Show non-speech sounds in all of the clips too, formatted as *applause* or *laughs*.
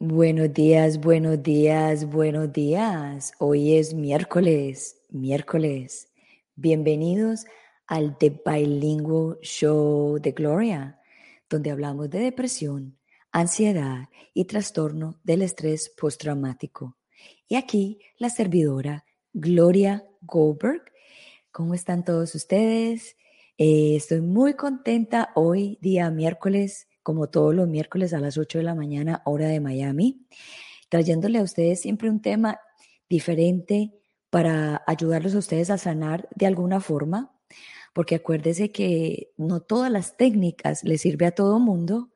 Buenos días, buenos días, buenos días. Hoy es miércoles, miércoles. Bienvenidos al The Bilingual Show de Gloria, donde hablamos de depresión, ansiedad y trastorno del estrés postraumático. Y aquí la servidora Gloria Goldberg. ¿Cómo están todos ustedes? Eh, estoy muy contenta hoy, día miércoles como todos los miércoles a las 8 de la mañana, hora de Miami, trayéndole a ustedes siempre un tema diferente para ayudarlos a ustedes a sanar de alguna forma, porque acuérdese que no todas las técnicas le sirve a todo mundo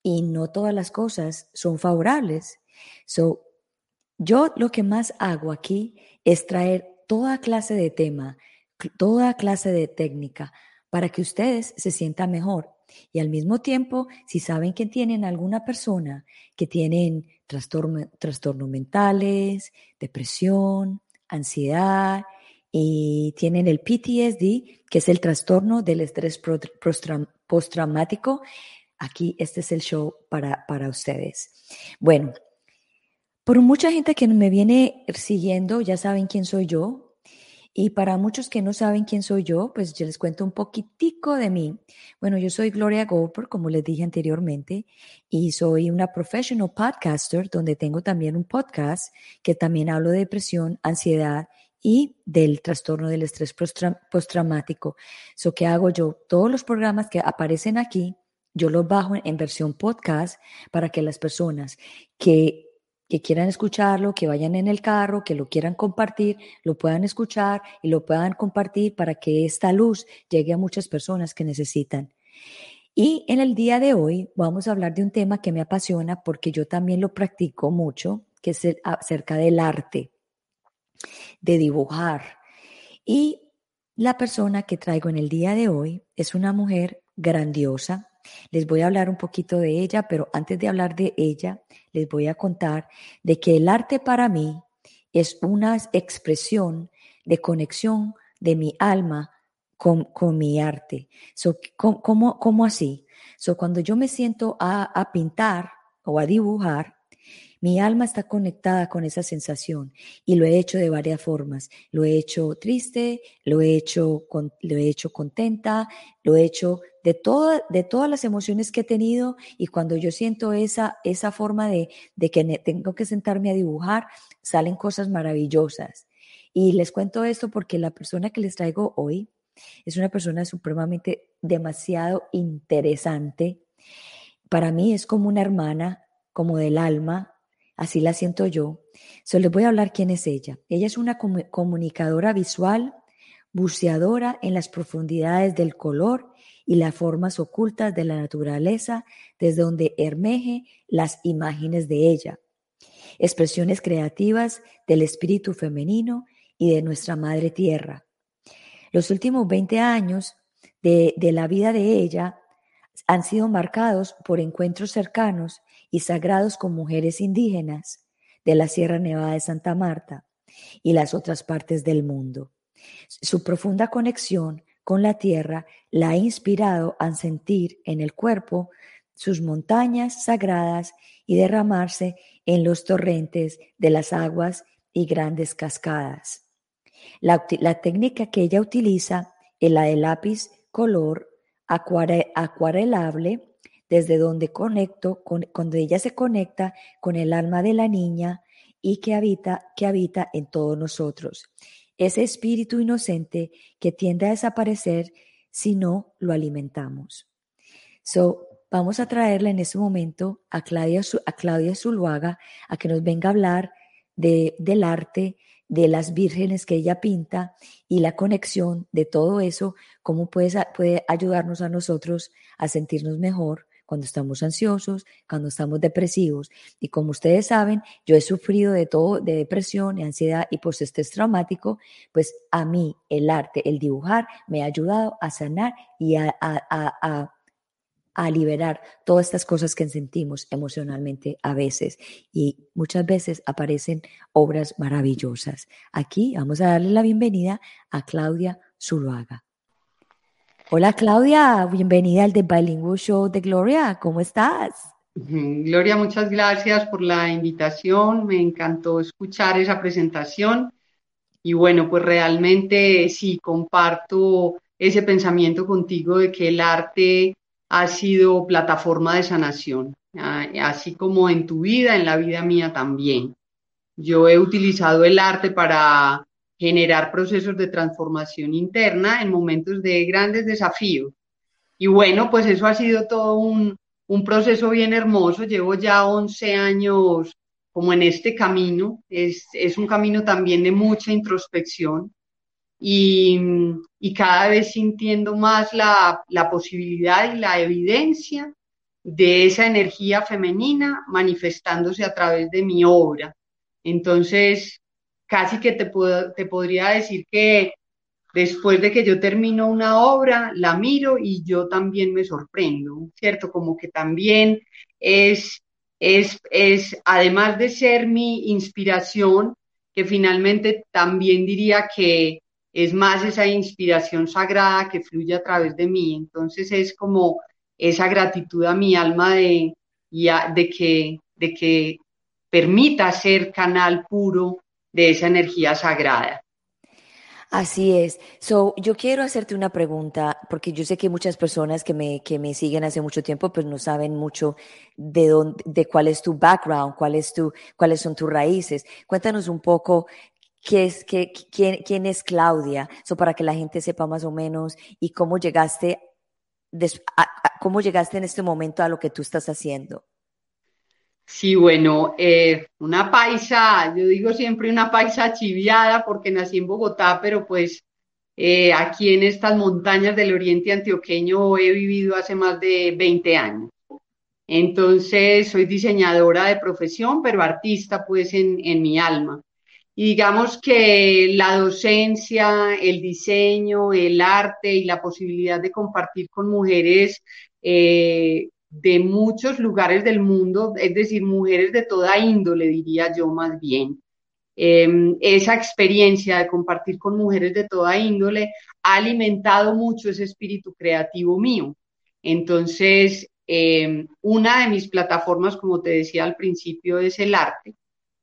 y no todas las cosas son favorables. So, yo lo que más hago aquí es traer toda clase de tema, toda clase de técnica para que ustedes se sientan mejor. Y al mismo tiempo, si saben que tienen alguna persona que tienen trastornos mentales, depresión, ansiedad y tienen el PTSD, que es el trastorno del estrés postraumático, aquí este es el show para, para ustedes. Bueno, por mucha gente que me viene siguiendo, ya saben quién soy yo, y para muchos que no saben quién soy yo, pues yo les cuento un poquitico de mí. Bueno, yo soy Gloria Goldberg, como les dije anteriormente, y soy una professional podcaster donde tengo también un podcast que también hablo de depresión, ansiedad y del trastorno del estrés postraumático. So, ¿qué hago yo? Todos los programas que aparecen aquí, yo los bajo en versión podcast para que las personas que que quieran escucharlo, que vayan en el carro, que lo quieran compartir, lo puedan escuchar y lo puedan compartir para que esta luz llegue a muchas personas que necesitan. Y en el día de hoy vamos a hablar de un tema que me apasiona porque yo también lo practico mucho, que es acerca del arte, de dibujar. Y la persona que traigo en el día de hoy es una mujer grandiosa, les voy a hablar un poquito de ella, pero antes de hablar de ella, les voy a contar de que el arte para mí es una expresión de conexión de mi alma con, mi arte. ¿cómo, así? So, cuando yo me siento a, a pintar o a dibujar, mi alma está conectada con esa sensación y lo he hecho de varias formas. Lo he hecho triste, lo he hecho, lo he hecho contenta, lo he hecho de, de todas las emociones que he tenido y cuando yo siento esa, esa forma de, de que tengo que sentarme a dibujar, salen cosas maravillosas. Y les cuento esto porque la persona que les traigo hoy es una persona supremamente demasiado interesante. Para mí es como una hermana, como del alma, así la siento yo. Solo les voy a hablar quién es ella. Ella es una comunicadora visual, buceadora en las profundidades del color y las formas ocultas de la naturaleza, desde donde hermeje las imágenes de ella. Expresiones creativas del espíritu femenino y de nuestra madre tierra. Los últimos 20 años de la vida de ella han sido marcados por encuentros cercanos y sagrados con mujeres indígenas de la Sierra Nevada de Santa Marta y las otras partes del mundo. Su profunda conexión con la tierra la ha inspirado a sentir en el cuerpo sus montañas sagradas y derramarse en los torrentes de las aguas y grandes cascadas. La, técnica que ella utiliza es la de lápiz color acuarelable desde donde conecto, con, cuando ella se conecta con el alma de la niña y que habita, que habita en todos nosotros. Ese espíritu inocente que tiende a desaparecer si no lo alimentamos. So, vamos a traerle en este momento a Claudia, a Claudia Zuluaga a que nos venga a hablar de, del arte, de las vírgenes que ella pinta y la conexión de todo eso, cómo puede, puede ayudarnos a nosotros a sentirnos mejor cuando estamos ansiosos, cuando estamos depresivos. Y como ustedes saben, yo he sufrido de todo, de depresión, y ansiedad y postestrés traumático, pues a mí el arte, el dibujar, me ha ayudado a sanar y a, a liberar todas estas cosas que sentimos emocionalmente a veces y muchas veces aparecen obras maravillosas. Aquí vamos a darle la bienvenida a Claudia Zuluaga. Hola Claudia, bienvenida al The Bilingual Show de Gloria, ¿cómo estás? Gloria, muchas gracias por la invitación, me encantó escuchar esa presentación. Y bueno, pues realmente sí comparto ese pensamiento contigo de que el arte ha sido plataforma de sanación, así como en tu vida, en la vida mía también. Yo he utilizado el arte para generar procesos de transformación interna en momentos de grandes desafíos. Y bueno, pues eso ha sido todo un, un proceso bien hermoso. Llevo ya 11 años como en este camino. Es, es un camino también de mucha introspección y, y cada vez sintiendo más la, la posibilidad y la evidencia de esa energía femenina manifestándose a través de mi obra. Entonces, casi que te, puedo, te podría decir que después de que yo termino una obra, la miro y yo también me sorprendo, ¿cierto? Como que también es, es, es, además de ser mi inspiración, que finalmente también diría que es más esa inspiración sagrada que fluye a través de mí. Entonces es como esa gratitud a mi alma de, de, que, de que permita ser canal puro de esa energía sagrada. Así es. So, yo quiero hacerte una pregunta, porque yo sé que muchas personas que me, que me siguen hace mucho tiempo, pues no saben mucho de dónde, de cuál es tu background, cuál es tu, cuáles son tus raíces. Cuéntanos un poco qué es, qué, quién, quién es Claudia, so, para que la gente sepa más o menos y cómo llegaste, cómo llegaste en este momento a lo que tú estás haciendo. Sí, bueno, eh, una paisa, yo digo siempre una paisa chiviada porque nací en Bogotá, pero pues eh, aquí en estas montañas del oriente antioqueño he vivido hace más de 20 años. Entonces, soy diseñadora de profesión, pero artista pues en, en mi alma. Y digamos que la docencia, el diseño, el arte y la posibilidad de compartir con mujeres eh, de muchos lugares del mundo, es decir, mujeres de toda índole, diría yo más bien. Em, esa experiencia de compartir con mujeres de toda índole ha alimentado mucho ese espíritu creativo mío. Entonces, em, una de mis plataformas, como te decía al principio, es el arte.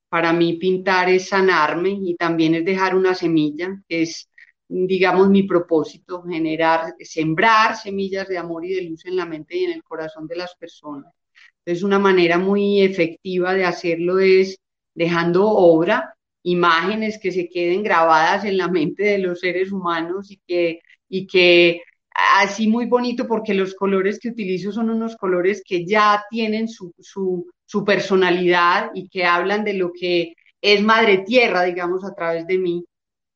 Para mí pintar es sanarme y también es dejar una semilla, es digamos, mi propósito, generar, sembrar semillas de amor y de luz en la mente y en el corazón de las personas. Entonces, una manera muy efectiva de hacerlo es dejando obra, imágenes que se queden grabadas en la mente de los seres humanos y que, y que así muy bonito porque los colores que utilizo son unos colores que ya tienen su, su, su personalidad y que hablan de lo que es madre tierra, digamos, a través de mí.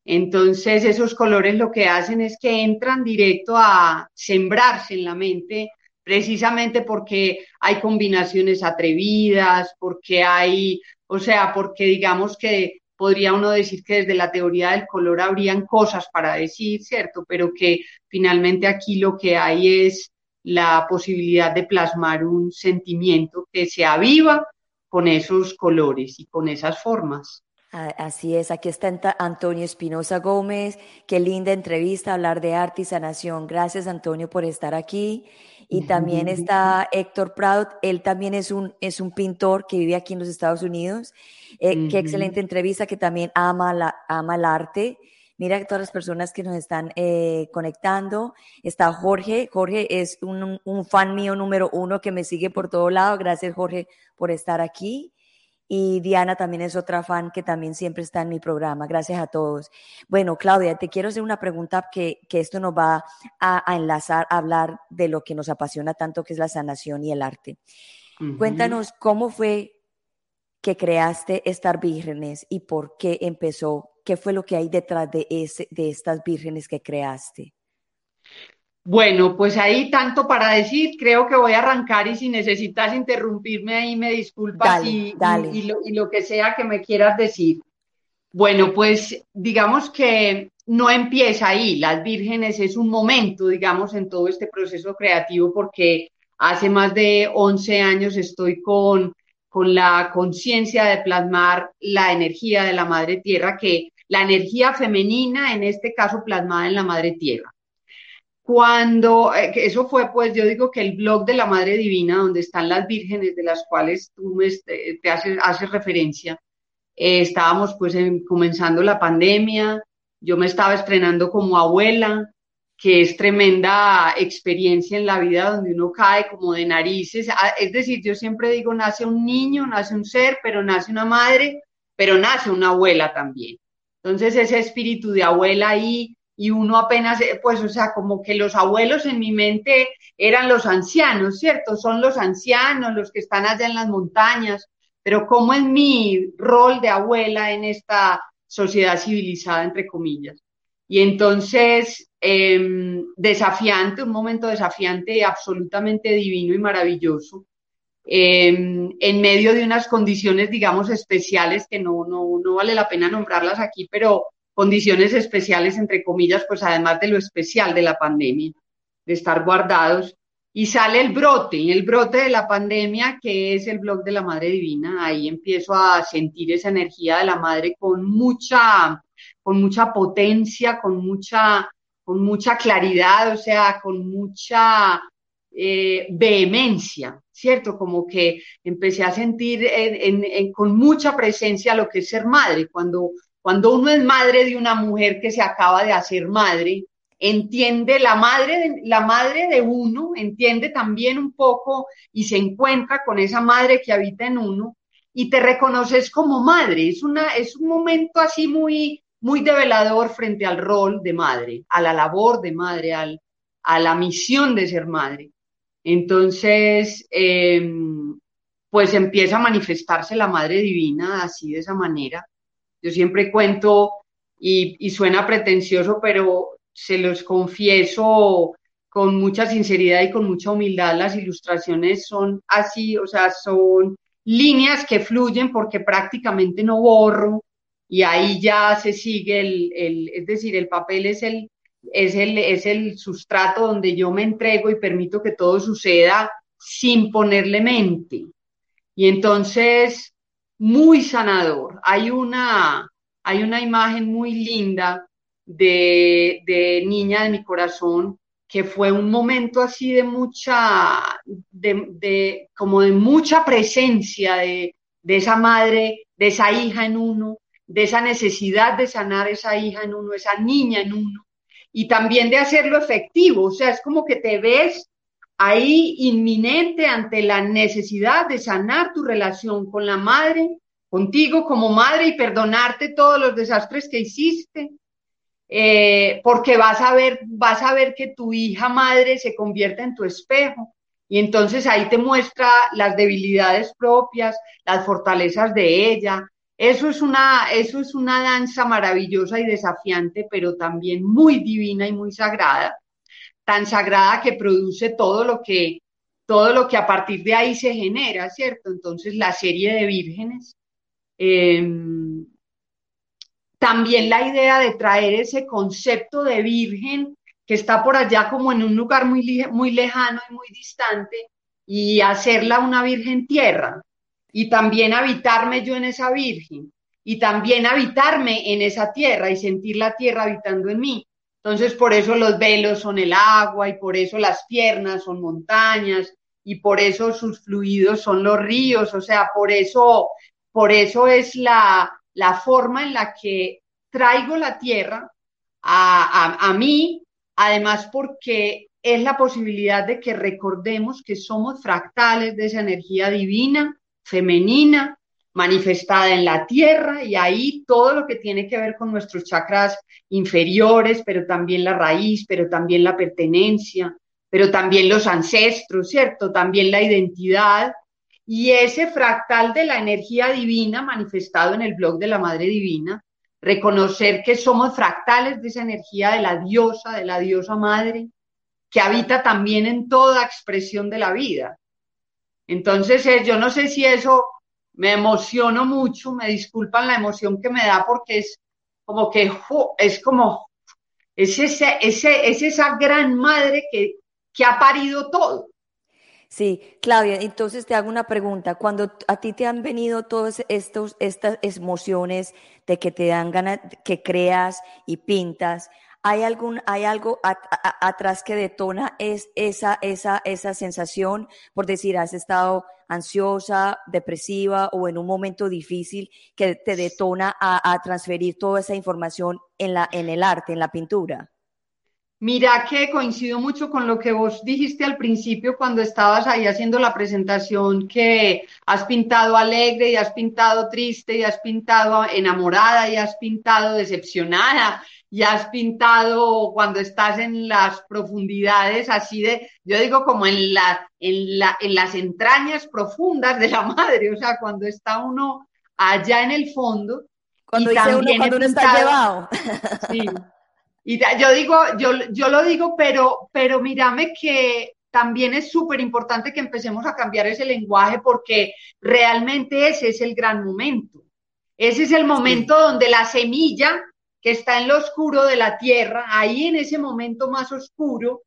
Entonces esos colores lo que hacen es que entran directo a sembrarse en la mente, precisamente porque hay combinaciones atrevidas, porque hay, o sea, porque digamos que podría uno decir que desde la teoría del color habrían cosas para decir, ¿cierto? Pero que finalmente aquí lo que hay es la posibilidad de plasmar un sentimiento que se aviva con esos colores y con esas formas. Así es, aquí está Antonio Espinosa Gómez. Qué linda entrevista, hablar de arte y sanación. Gracias, Antonio, por estar aquí. Y también está Héctor Prado, él también es un, es un pintor que vive aquí en los Estados Unidos. Eh, qué excelente entrevista, que también ama, la, ama el arte. Mira todas las personas que nos están eh, conectando. Está Jorge. Jorge es un, un fan mío número uno que me sigue por todo lado. Gracias, Jorge, por estar aquí. Y Diana también es otra fan que también siempre está en mi programa. Gracias a todos. Bueno, Claudia, te quiero hacer una pregunta que, que esto nos va a, enlazar a hablar de lo que nos apasiona tanto, que es la sanación y el arte. Cuéntanos cómo fue que creaste Estar Vírgenes y por qué empezó, qué fue lo que hay detrás de, ese, de estas vírgenes que creaste. Bueno, pues ahí tanto para decir, creo que voy a arrancar y si necesitas interrumpirme ahí me disculpas y, lo, que sea que me quieras decir. Bueno, pues digamos que no empieza ahí, las vírgenes es un momento, digamos, en todo este proceso creativo porque hace más de 11 años estoy con, con la conciencia de plasmar la energía de la madre tierra, que la energía femenina, en este caso plasmada en la madre tierra. Cuando, eh, eso fue, pues yo digo que el blog de la Madre Divina, donde están las vírgenes de las cuales tú te, haces, haces, referencia, eh, estábamos pues comenzando la pandemia, yo me estaba estrenando como abuela, que es tremenda experiencia en la vida donde uno cae como de narices. Ah, es decir, yo siempre digo, nace un niño, nace un ser, pero nace una madre, pero nace una abuela también. Entonces ese espíritu de abuela ahí y uno apenas, eh, pues, o sea, como que los abuelos en mi mente eran los ancianos, ¿cierto? Son los ancianos, los que están allá en las montañas, pero ¿cómo es mi rol de abuela en esta sociedad civilizada, entre comillas? Y entonces, em, desafiante, un momento desafiante, absolutamente divino y maravilloso, em, en medio de unas condiciones, digamos, especiales que no, no, no vale la pena nombrarlas aquí, pero condiciones especiales, entre comillas, pues además de lo especial de la pandemia, de estar guardados. Y sale el brote, el brote de la pandemia, que es el blog de la Madre Divina. Ahí empiezo a sentir esa energía de la Madre con mucha, con mucha potencia, con mucha, con mucha claridad, o sea, con mucha eh, vehemencia, ¿cierto? Como que empecé a sentir con mucha presencia lo que es ser madre, cuando cuando uno es madre de una mujer que se acaba de hacer madre, entiende la madre de, la madre de uno, entiende también un poco y se encuentra con esa madre que habita en uno y te reconoces como madre. Es, una, es un momento así muy, muy develador frente al rol de madre, a la labor de madre, al, a la misión de ser madre. Entonces, em, pues empieza a manifestarse la Madre Divina así de esa manera. Yo siempre cuento y, suena pretencioso, pero se los confieso con mucha sinceridad y con mucha humildad, las ilustraciones son así, o sea, son líneas que fluyen porque prácticamente no borro y ahí ya se sigue el, el es decir, el papel es el, es el, es el sustrato donde yo me entrego y permito que todo suceda sin ponerle mente. Y entonces muy sanador. Hay una, hay una imagen muy linda de, de niña de mi corazón que fue un momento así de mucha, de, como de mucha presencia de, de, esa madre, de esa hija en uno, de esa necesidad de sanar esa hija en uno, esa niña en uno, y también de hacerlo efectivo, o sea, es como que te ves ahí inminente ante la necesidad de sanar tu relación con la madre, contigo como madre y perdonarte todos los desastres que hiciste, eh, porque vas a ver, vas a ver que tu hija madre se convierte en tu espejo y entonces ahí te muestra las debilidades propias, las fortalezas de ella. Eso es una, eso es una danza maravillosa y desafiante, pero también muy divina y muy sagrada tan sagrada que produce todo lo que, todo lo que a partir de ahí se genera, ¿cierto? Entonces, la serie de vírgenes. Em, también la idea de traer ese concepto de virgen que está por allá como en un lugar muy, muy lejano y muy distante y hacerla una virgen tierra y también habitarme yo en esa virgen y también habitarme en esa tierra y sentir la tierra habitando en mí. Entonces, por eso los velos son el agua y por eso las piernas son montañas y por eso sus fluidos son los ríos, o sea, por eso, por eso es la, la forma en la que traigo la tierra a, a, a mí, además porque es la posibilidad de que recordemos que somos fractales de esa energía divina, femenina, manifestada en la tierra y ahí todo lo que tiene que ver con nuestros chakras inferiores, pero también la raíz, pero también la pertenencia, pero también los ancestros, ¿cierto? También la identidad y ese fractal de la energía divina manifestado en el blog de la Madre Divina, reconocer que somos fractales de esa energía de la diosa, de la diosa madre, que habita también en toda expresión de la vida. Entonces, eh, yo no sé si eso me emociono mucho, me disculpan la emoción que me da porque es como que es como, es, ese, ese, es esa gran madre que, que ha parido todo. Sí, Claudia, entonces te hago una pregunta. Cuando a ti te han venido todas estas emociones de que te dan ganas, que creas y pintas, ¿hay, algún, hay algo atrás que detona es esa, esa, esa sensación? Por decir, has estado ansiosa, depresiva o en un momento difícil que te detona a, a transferir toda esa información en, la, en el arte, en la pintura. Mira que coincido mucho con lo que vos dijiste al principio cuando estabas ahí haciendo la presentación, que has pintado alegre y has pintado triste y has pintado enamorada y has pintado decepcionada y has pintado cuando estás en las profundidades así de, yo digo como en, la, en, la, en las entrañas profundas de la *laughs* madre, o sea, cuando está uno allá en el fondo. Cuando, dice uno, cuando uno está llevado. Sí. *laughs* Y yo digo, yo, yo lo digo, pero, pero mírame que también es súper importante que empecemos a cambiar ese lenguaje porque realmente ese es el gran momento. Ese es el momento donde la semilla que está en lo oscuro de la tierra, ahí en ese momento más oscuro,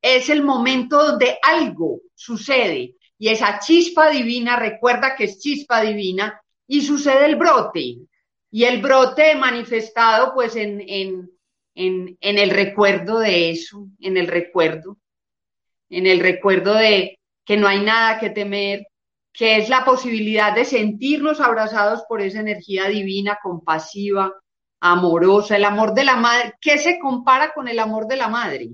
es el momento donde algo sucede. Y esa chispa divina, recuerda que es chispa divina, y sucede el brote. Y el brote manifestado pues en, en en, el recuerdo de eso, en el recuerdo, en el recuerdo de que no hay nada que temer, que es la posibilidad de sentirnos abrazados por esa energía divina, compasiva, amorosa, el amor de la madre. ¿Qué se compara con el amor de la madre?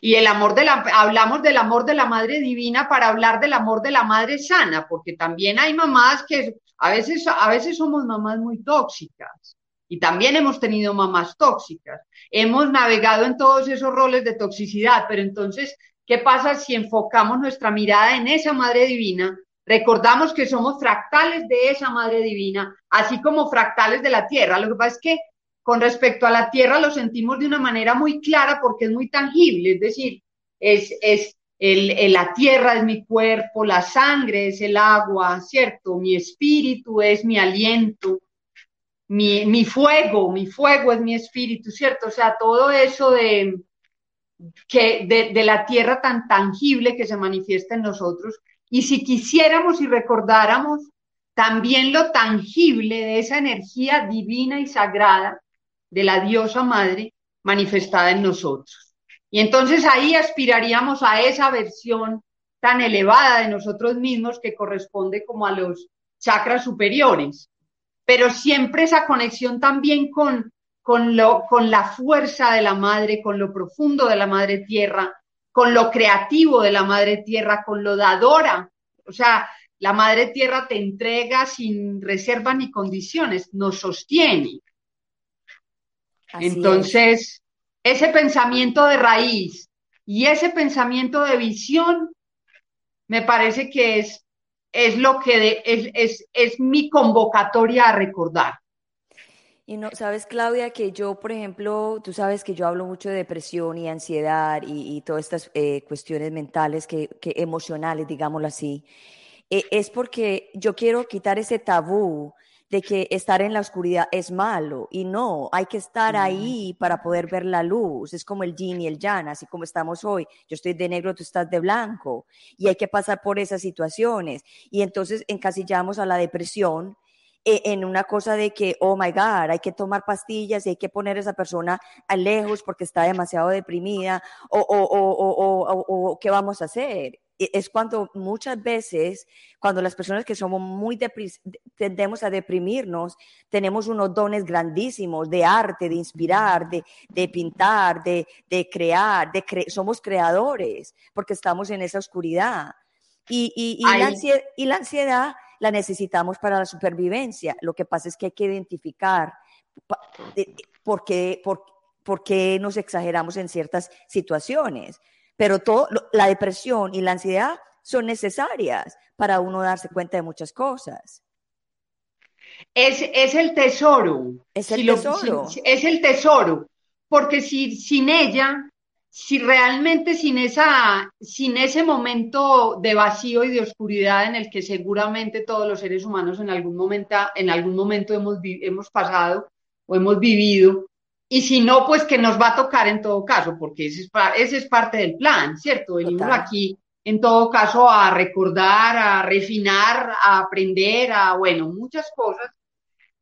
Y el amor de la, hablamos del amor de la madre divina para hablar del amor de la madre sana, porque también hay mamás que a veces, a veces somos mamás muy tóxicas y también hemos tenido mamás tóxicas. Hemos navegado en todos esos roles de toxicidad, pero entonces, ¿qué pasa si enfocamos nuestra mirada en esa Madre Divina? Recordamos que somos fractales de esa Madre Divina, así como fractales de la Tierra. Lo que pasa es que con respecto a la Tierra lo sentimos de una manera muy clara porque es muy tangible, es decir, es, es el, la tierra es mi cuerpo, la sangre es el agua, ¿cierto? Mi espíritu es mi aliento, mi, fuego, mi fuego es mi espíritu, ¿cierto? O sea, todo eso de, que, de, la tierra tan tangible que se manifiesta en nosotros. Y si quisiéramos y recordáramos también lo tangible de esa energía divina y sagrada de la diosa madre manifestada en nosotros. Y entonces ahí aspiraríamos a esa versión tan elevada de nosotros mismos que corresponde como a los chakras superiores pero siempre esa conexión también con, con, lo, con la fuerza de la madre, con lo profundo de la madre tierra, con lo creativo de la madre tierra, con lo dadora. O sea, la madre tierra te entrega sin reserva ni condiciones, nos sostiene. Entonces, ese pensamiento de raíz y ese pensamiento de visión me parece que es es lo que es, es, mi convocatoria a recordar. Y no, sabes, Claudia, que yo, por ejemplo, tú sabes que yo hablo mucho de depresión y ansiedad y, todas estas eh, cuestiones mentales, que, que, emocionales, digámoslo así. Eh, es porque yo quiero quitar ese tabú de que estar en la oscuridad es malo y no, hay que estar ahí para poder ver la luz. Es como el yin y el yang, así como estamos hoy. Yo estoy de negro, tú estás de blanco y hay que pasar por esas situaciones. Y entonces encasillamos a la depresión en una cosa de que, oh my God, hay que tomar pastillas y hay que poner a esa persona a lejos porque está demasiado deprimida o, o, o, o ¿qué vamos a hacer? es cuando muchas veces, cuando las personas que somos muy tendemos a deprimirnos, tenemos unos dones grandísimos de arte, de inspirar, de, de pintar, de, de crear, de somos creadores, porque estamos en esa oscuridad. Y, y, y, la ansiedad, y la ansiedad la necesitamos para la supervivencia. Lo que pasa es que hay que identificar por qué, por, por qué nos exageramos en ciertas situaciones pero todo, la depresión y la ansiedad son necesarias para uno darse cuenta de muchas cosas. Es, es el tesoro. Es el tesoro. es el tesoro. Porque si sin ella, si realmente sin esa, sin ese momento de vacío y de oscuridad en el que seguramente todos los seres humanos en algún momento, en algún momento hemos, hemos pasado o hemos vivido, y si no, pues que nos va a tocar en todo caso, porque ese es, ese es parte del plan, ¿cierto? Venimos aquí en todo caso a recordar, a refinar, a aprender, a, bueno, muchas cosas,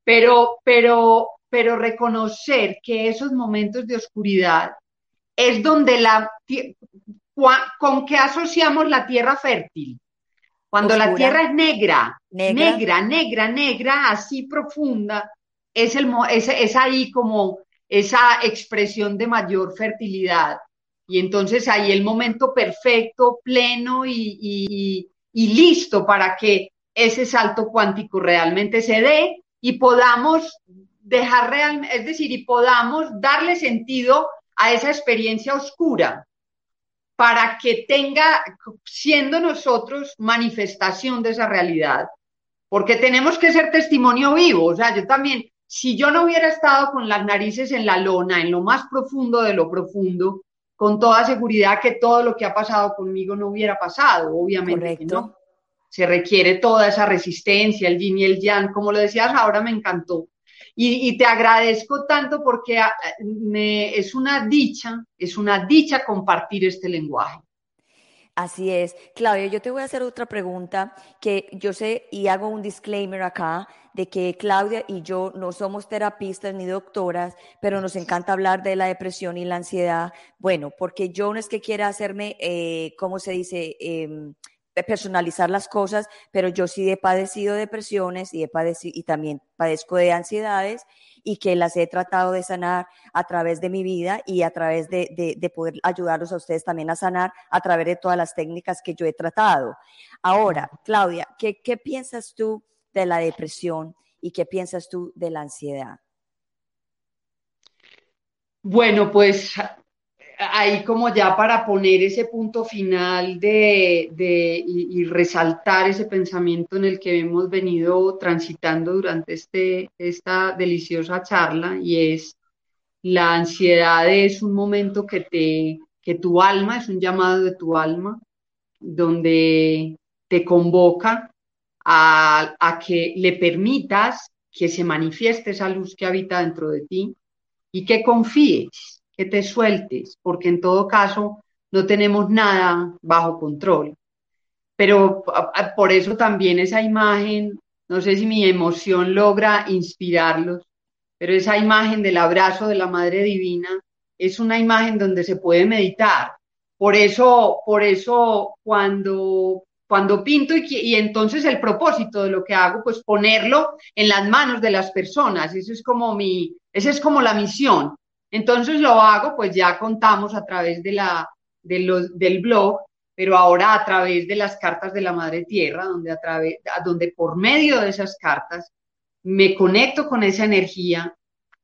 pero, pero, pero reconocer que esos momentos de oscuridad es donde la, con qué asociamos la tierra fértil. Cuando la tierra es negra, negra, negra, negra, así profunda, es, el, es, es ahí como esa expresión de mayor fertilidad. Y entonces ahí el momento perfecto, pleno y, listo para que ese salto cuántico realmente se dé y podamos dejar real, es decir, y podamos darle sentido a esa experiencia oscura para que tenga, siendo nosotros manifestación de esa realidad, porque tenemos que ser testimonio vivo, o sea, yo también, si yo no hubiera estado con las narices en la lona, en lo más profundo de lo profundo, con toda seguridad que todo lo que ha pasado conmigo no hubiera pasado, obviamente no. Se requiere toda esa resistencia, el yin y el yang, como lo decías ahora, me encantó. Y, te agradezco tanto porque ah, me, es una dicha, es una dicha compartir este lenguaje. Así es. Claudia, yo te voy a hacer otra pregunta que yo sé y hago un disclaimer acá de que Claudia y yo no somos terapistas ni doctoras, pero nos encanta hablar de la depresión y la ansiedad. Bueno, porque yo no es que quiera hacerme, eh, ¿cómo se dice? Personalizar las cosas, pero yo sí he padecido depresiones y, he padecido, y también padezco de ansiedades y que las he tratado de sanar a través de mi vida y a través de, de, poder ayudarlos a ustedes también a sanar a través de todas las técnicas que yo he tratado. Ahora, Claudia, ¿qué, qué piensas tú de la depresión y qué piensas tú de la ansiedad? Bueno, pues ahí como ya para poner ese punto final de, y, resaltar ese pensamiento en el que hemos venido transitando durante este, esta deliciosa charla y es la ansiedad es un momento que te que tu alma es un llamado de tu alma donde te convoca a, a que le permitas que se manifieste esa luz que habita dentro de ti y que confíes que te sueltes, porque en todo caso no tenemos nada bajo control. Pero por eso también esa imagen, no sé si mi emoción logra inspirarlos, pero esa imagen del abrazo de la Madre Divina es una imagen donde se puede meditar. Por eso, por eso cuando, cuando pinto y, entonces el propósito de lo que hago, pues ponerlo en las manos de las personas. Eso es como mi, esa es como la misión. Entonces lo hago, pues ya contamos a través de la, del blog, pero ahora a través de las cartas de la Madre Tierra, donde, a través, donde por medio de esas cartas me conecto con esa energía,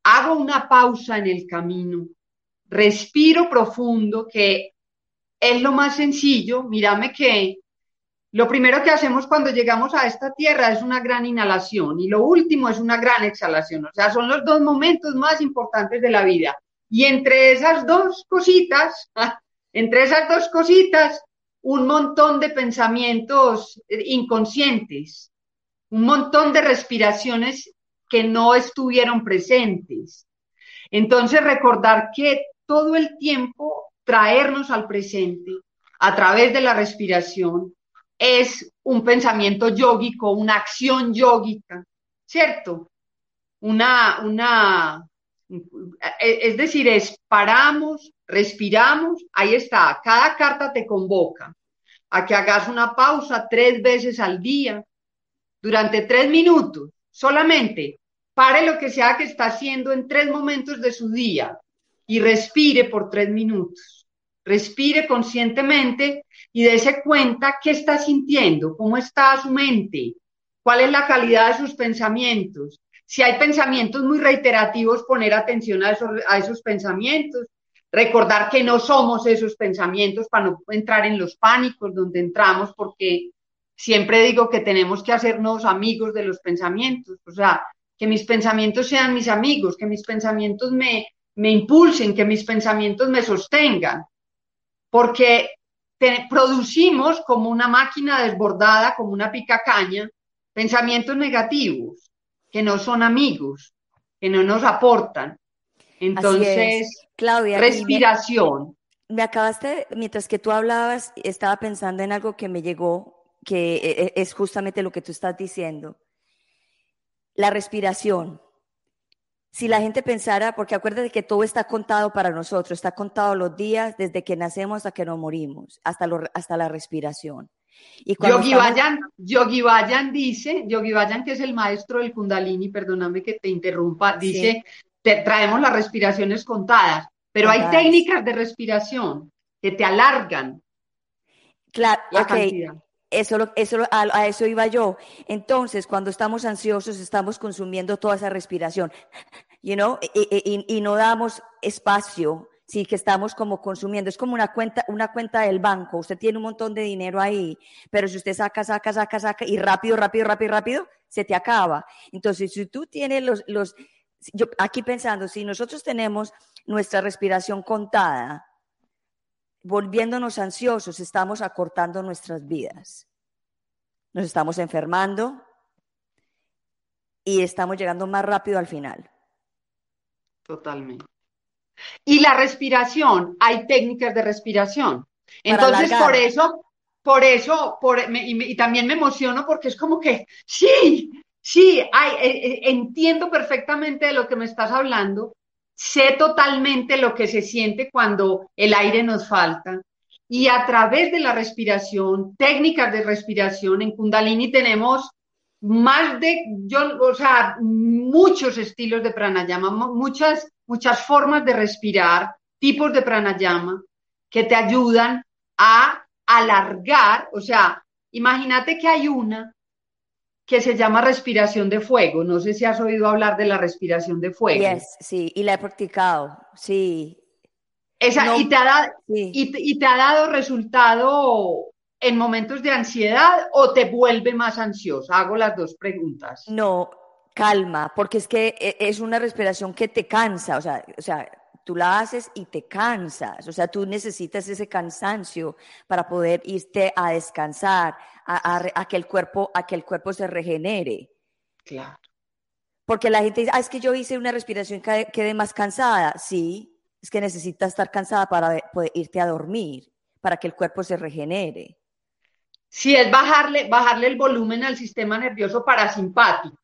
hago una pausa en el camino, respiro profundo, que es lo más sencillo. Mírame que lo primero que hacemos cuando llegamos a esta tierra es una gran inhalación y lo último es una gran exhalación. O sea, son los dos momentos más importantes de la vida. Y entre esas dos cositas, *laughs* entre esas dos cositas, un montón de pensamientos inconscientes, un montón de respiraciones que no estuvieron presentes. Entonces, recordar que todo el tiempo traernos al presente a través de la respiración es un pensamiento yógico, una acción yógica, ¿cierto? Una, una, es decir, es paramos, respiramos, ahí está, cada carta te convoca a que hagas una pausa tres veces al día, durante tres minutos, solamente pare lo que sea que está haciendo en tres momentos de su día y respire por tres minutos. Respire conscientemente y dése cuenta qué está sintiendo, cómo está su mente, cuál es la calidad de sus pensamientos. Si hay pensamientos muy reiterativos, poner atención a esos, pensamientos, recordar que no somos esos pensamientos para no entrar en los pánicos donde entramos, porque siempre digo que tenemos que hacernos amigos de los pensamientos, o sea, que mis pensamientos sean mis amigos, que mis pensamientos me, me impulsen, que mis pensamientos me sostengan, porque producimos como una máquina desbordada, como una picacaña, pensamientos negativos que no son amigos, que no nos aportan. Entonces, Claudia, respiración. me acabaste, mientras que tú hablabas, estaba pensando en algo que me llegó, que e, e, es justamente lo que tú estás diciendo. La respiración. Si la gente pensara, porque acuérdate que todo está contado para nosotros, está contado los días desde que nacemos hasta que nos morimos, hasta, hasta la respiración. Y Yogi, estamos... Yogi Bayan dice, Yogi Bayan que es el maestro del Kundalini, perdóname que te interrumpa, dice, te, traemos las respiraciones contadas, pero hay técnicas de respiración que te alargan claro, la cantidad. Eso, eso, a, eso iba yo. Entonces, cuando estamos ansiosos, estamos consumiendo toda esa respiración, you know, y, y, no damos espacio, sí, que estamos como consumiendo. Es como una cuenta, una cuenta del banco. Usted tiene un montón de dinero ahí, pero si usted saca, saca, saca, saca, y rápido, rápido, rápido, rápido, se te acaba. Entonces, si tú tienes los, los yo aquí pensando, si nosotros tenemos nuestra respiración contada, volviéndonos ansiosos, estamos acortando nuestras vidas. Nos estamos enfermando y estamos llegando más rápido al final. Totalmente. Y la respiración, hay técnicas de respiración. Entonces, por eso, por eso, por, y, también me emociono porque es como que, sí, sí, hay, eh, eh, entiendo perfectamente de lo que me estás hablando, sé totalmente lo que se siente cuando el aire nos falta. Y a través de la respiración, técnicas de respiración, en Kundalini tenemos más de, yo, o sea, muchos estilos de pranayama, muchas, muchas formas de respirar, tipos de pranayama que te ayudan a alargar, o sea, imagínate que hay una que se llama respiración de fuego. No sé si has oído hablar de la respiración de fuego. sí, y la he practicado, sí. Esa, y, te ha y, te ha dado resultado en momentos de ansiedad o te vuelve más ansiosa? Hago las dos preguntas. No, calma, porque es que e, es una respiración que te cansa, o sea, o sea, tú la haces y te cansas, o sea, tú necesitas ese cansancio para poder irte a descansar, a, que, el cuerpo, a que el cuerpo se regenere. Claro. Porque la gente dice, ah, es que yo hice una respiración que quede más cansada. Sí, es que necesitas estar cansada para poder irte a dormir, para que el cuerpo se regenere. Sí, es bajarle, bajarle el volumen al sistema nervioso parasimpático,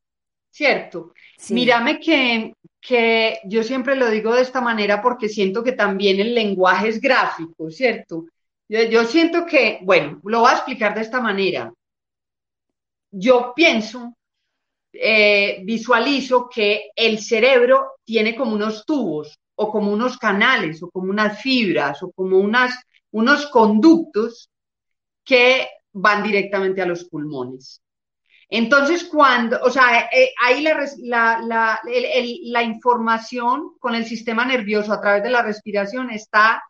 ¿cierto? Mírame que que yo siempre lo digo de esta manera porque siento que también el lenguaje es gráfico, ¿cierto? Yo, siento que, bueno, lo voy a explicar de esta manera. Yo pienso, eh, visualizo que el cerebro tiene como unos tubos o como unos canales o como unas fibras o como unas, unos conductos que van directamente a los pulmones. Entonces, cuando, o sea, eh, ahí la, información con el sistema nervioso a través de la respiración está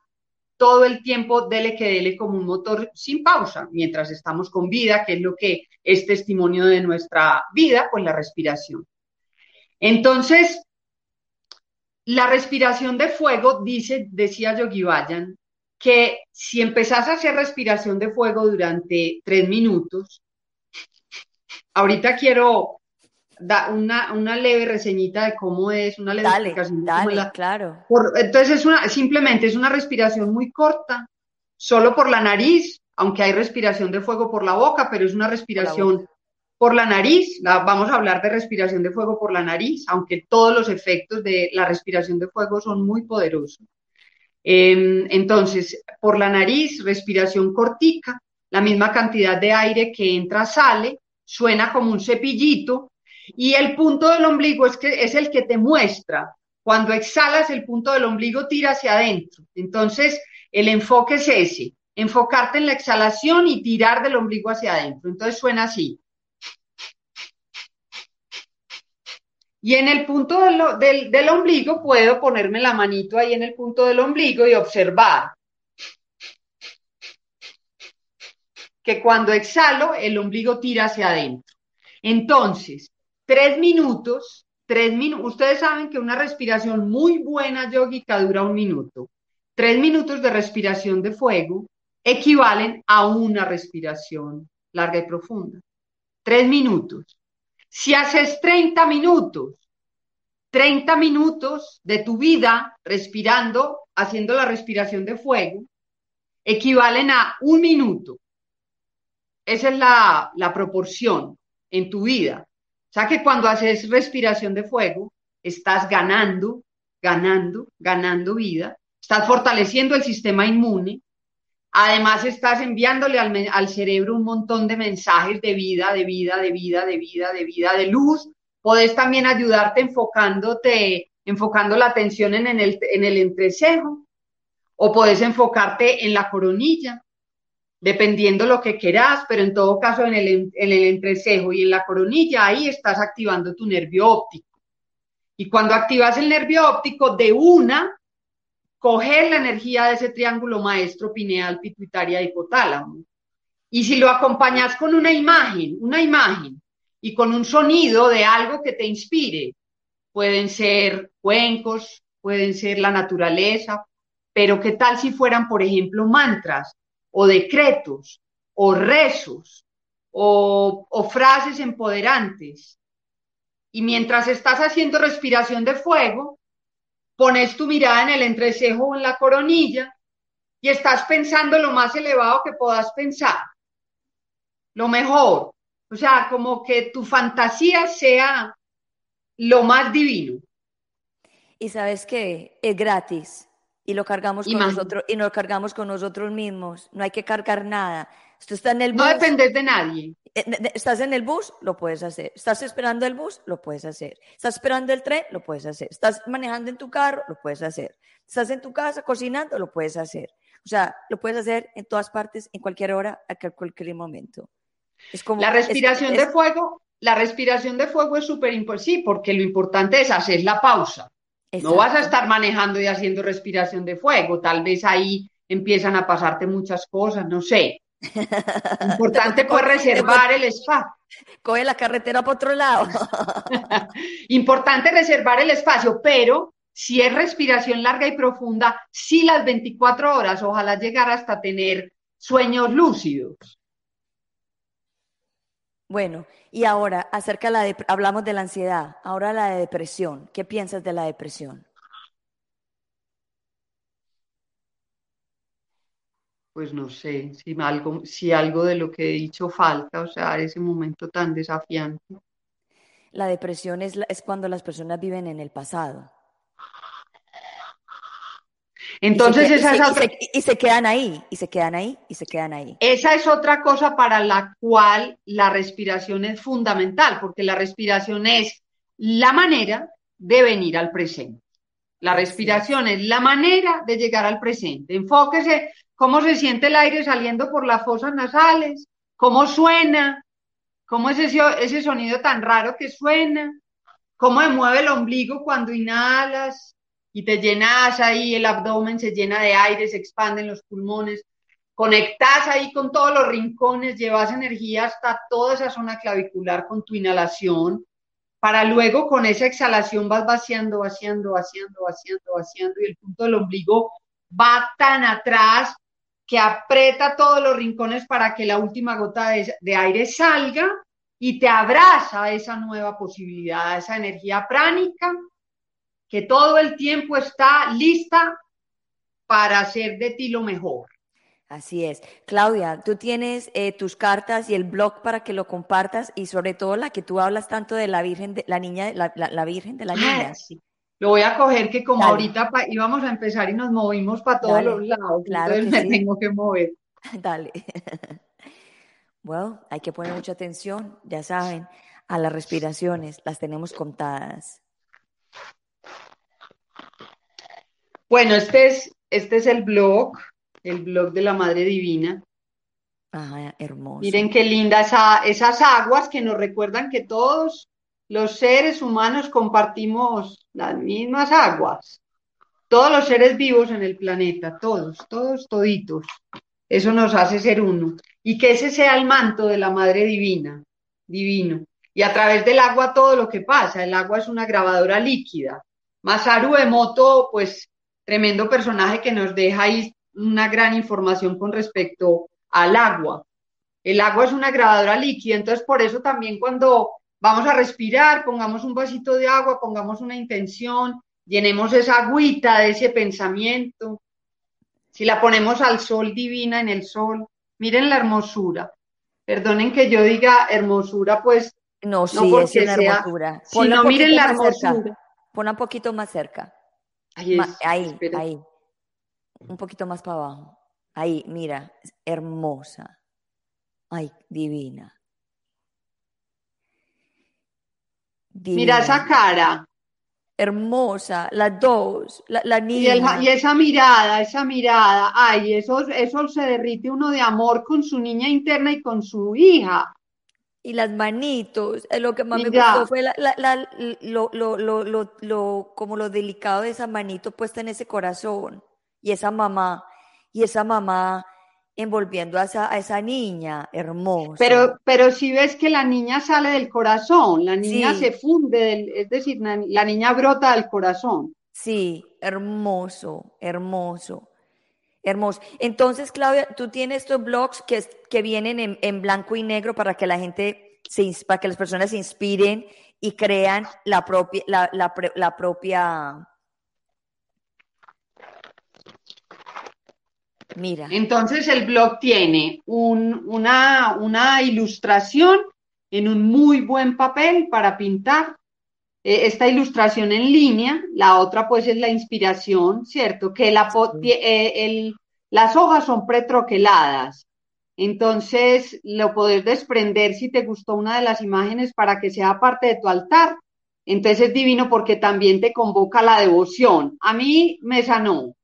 todo el tiempo dele que dele como un motor sin pausa, mientras estamos con vida, que es lo que es testimonio de nuestra vida, pues la respiración. Entonces, la respiración de fuego, dice, decía Yogi Bayan, que si empezás a hacer respiración de fuego durante tres minutos, Ahorita quiero dar una, una, leve reseñita de cómo es, una leve explicación. Dale, claro. entonces, es una, simplemente es una respiración muy corta, solo por la nariz, aunque hay respiración de fuego por la boca, pero es una respiración por la, nariz. vamos a hablar de respiración de fuego por la nariz, aunque todos los efectos de la respiración de fuego son muy poderosos. Em, entonces, por la nariz, respiración cortica, la misma cantidad de aire que entra sale, suena como un cepillito y el punto del ombligo es, que, es el que te muestra. Cuando exhalas, el punto del ombligo tira hacia adentro. Entonces, el enfoque es ese, enfocarte en la exhalación y tirar del ombligo hacia adentro. Entonces suena así. Y en el punto del, del, ombligo puedo ponerme la manito ahí en el punto del ombligo y observar. que cuando exhalo, el ombligo tira hacia adentro. Entonces, tres minutos, tres minutos, ustedes saben que una respiración muy buena yógica dura un minuto. Tres minutos de respiración de fuego equivalen a una respiración larga y profunda. Tres minutos. Si haces 30 minutos, 30 minutos de tu vida respirando, haciendo la respiración de fuego, equivalen a un minuto. Esa es la, la proporción en tu vida. O sea que cuando haces respiración de fuego, estás ganando, ganando, ganando vida, estás fortaleciendo el sistema inmune, además estás enviándole al, cerebro un montón de mensajes de vida, de vida, de vida, de vida, de vida, de luz. Podés también ayudarte enfocándote, enfocando la atención en el, en el entrecejo, o puedes enfocarte en la coronilla, dependiendo lo que quieras, pero en todo caso en el, en el entrecejo y en la coronilla, ahí estás activando tu nervio óptico. Y cuando activas el nervio óptico, de una, coger la energía de ese triángulo maestro pineal, pituitaria, hipotálamo. Y si lo acompañas con una imagen, una imagen, y con un sonido de algo que te inspire, pueden ser cuencos, pueden ser la naturaleza, pero ¿qué tal si fueran, por ejemplo, mantras o decretos o rezos o, frases empoderantes? Y mientras estás haciendo respiración de fuego, pones tu mirada en el entrecejo o en la coronilla y estás pensando lo más elevado que puedas pensar. Lo mejor. O sea, como que tu fantasía sea lo más divino. Y sabes que es gratis y lo cargamos con nosotros y nos cargamos con nosotros mismos. No hay que cargar nada. Esto está en el bus. No dependes de nadie. Eh, estás en el bus, lo puedes hacer. Estás esperando el bus, lo puedes hacer. Estás esperando el tren, lo puedes hacer. Estás manejando en tu carro, lo puedes hacer. Estás en tu casa cocinando, lo puedes hacer. O sea, lo puedes hacer en todas partes, en cualquier hora, a cualquier momento. Es como, la respiración de fuego, la respiración de fuego es súper importante, sí, porque lo importante es hacer la pausa. No vas a estar manejando y haciendo respiración de fuego, tal vez ahí empiezan a pasarte muchas cosas, no sé. *laughs* Importante pues reservar el *laughs* espacio. Coge la carretera por otro lado. *laughs* Importante reservar el espacio, pero si es respiración larga y profunda, sí las 24 horas, ojalá llegar hasta tener sueños lúcidos. Bueno, y ahora acerca la de, hablamos de la ansiedad, ahora la de depresión. ¿Qué piensas de la depresión? pues no sé, si algo, si algo de lo que he dicho falta, o sea, ese momento tan desafiante. La depresión es, es cuando las personas viven en el pasado. Entonces, esa es otra... y se quedan ahí, y se quedan ahí, y se quedan ahí. Esa es otra cosa para la cual la respiración es fundamental, porque la respiración es la manera de venir al presente. La respiración es la manera de llegar al presente. Enfóquese cómo se siente el aire saliendo por las fosas nasales, cómo suena, cómo es ese, sonido tan raro que suena, cómo se mueve el ombligo cuando inhalas y te llenas ahí, el abdomen se llena de aire, se expanden los pulmones, conectas ahí con todos los rincones, llevas energía hasta toda esa zona clavicular con tu inhalación, para luego con esa exhalación vas vaciando, vaciando, vaciando, vaciando, vaciando y el punto del ombligo va tan atrás que aprieta todos los rincones para que la última gota de, aire salga y te abraza esa nueva posibilidad, esa energía pránica que todo el tiempo está lista para hacer de ti lo mejor. Así es. Claudia, tú tienes eh, tus cartas y el blog para que lo compartas y sobre todo la que tú hablas tanto de la Virgen, de la niña, la, la, Virgen de la Niña. sí. Lo voy a coger que como ahorita íbamos a empezar y nos movimos para todos los lados, claro entonces me tengo que mover. *laughs* Dale. *laughs* Bueno, hay que poner mucha atención, ya saben, a las respiraciones, las tenemos contadas. Bueno, este es, este es el blog, el blog de la Madre Divina. Ajá, hermoso. Miren qué linda esa, esas aguas que nos recuerdan que todos los seres humanos compartimos las mismas aguas. Todos los seres vivos en el planeta, todos, todos, toditos. Eso nos hace ser uno. Y que ese sea el manto de la Madre Divina, divino. Y a través del agua todo lo que pasa. El agua es una grabadora líquida. Masaru Emoto, pues tremendo personaje que nos deja ahí una gran información con respecto al agua. El agua es una grabadora líquida, entonces por eso también cuando vamos a respirar, pongamos un vasito de agua, pongamos una intención, llenemos esa agüita de ese pensamiento. Si la ponemos al sol divina en el sol, miren la hermosura. Perdonen que yo diga hermosura, pues no, sí, es una hermosura. Si no, miren la hermosura. Pon un poquito más cerca. Ahí, ahí, ahí. Un poquito más para abajo. Ahí, mira, hermosa. Ay, divina. Mira esa cara. Hermosa, las dos, la, niña. Y, esa mirada, esa mirada, ay, eso, eso se derrite uno de amor con su niña interna y con su hija. Y las manitos, eh, lo que más me gustó fue lo, lo, lo, lo, como lo delicado de esa manito puesta en ese corazón. Y esa mamá, y esa mamá envolviendo a esa, a esa niña hermosa. Pero, pero si ves que la niña sale del corazón, la niña se funde, es decir, la niña brota del corazón. Sí, hermoso, hermoso, hermoso. Entonces, Claudia, tú tienes estos blogs que, que vienen en, en blanco y negro para que la gente, se, para que las personas se inspiren y crean la propia, la, la, la propia Mira. Entonces el blog tiene una, una, ilustración en un muy buen papel para pintar. Eh, esta ilustración en línea, la otra pues es la inspiración, ¿cierto? Que la, eh, las hojas son pretroqueladas. Entonces lo puedes desprender si te gustó una de las imágenes para que sea parte de tu altar. Entonces es divino porque también te convoca la devoción. A mí me sanó,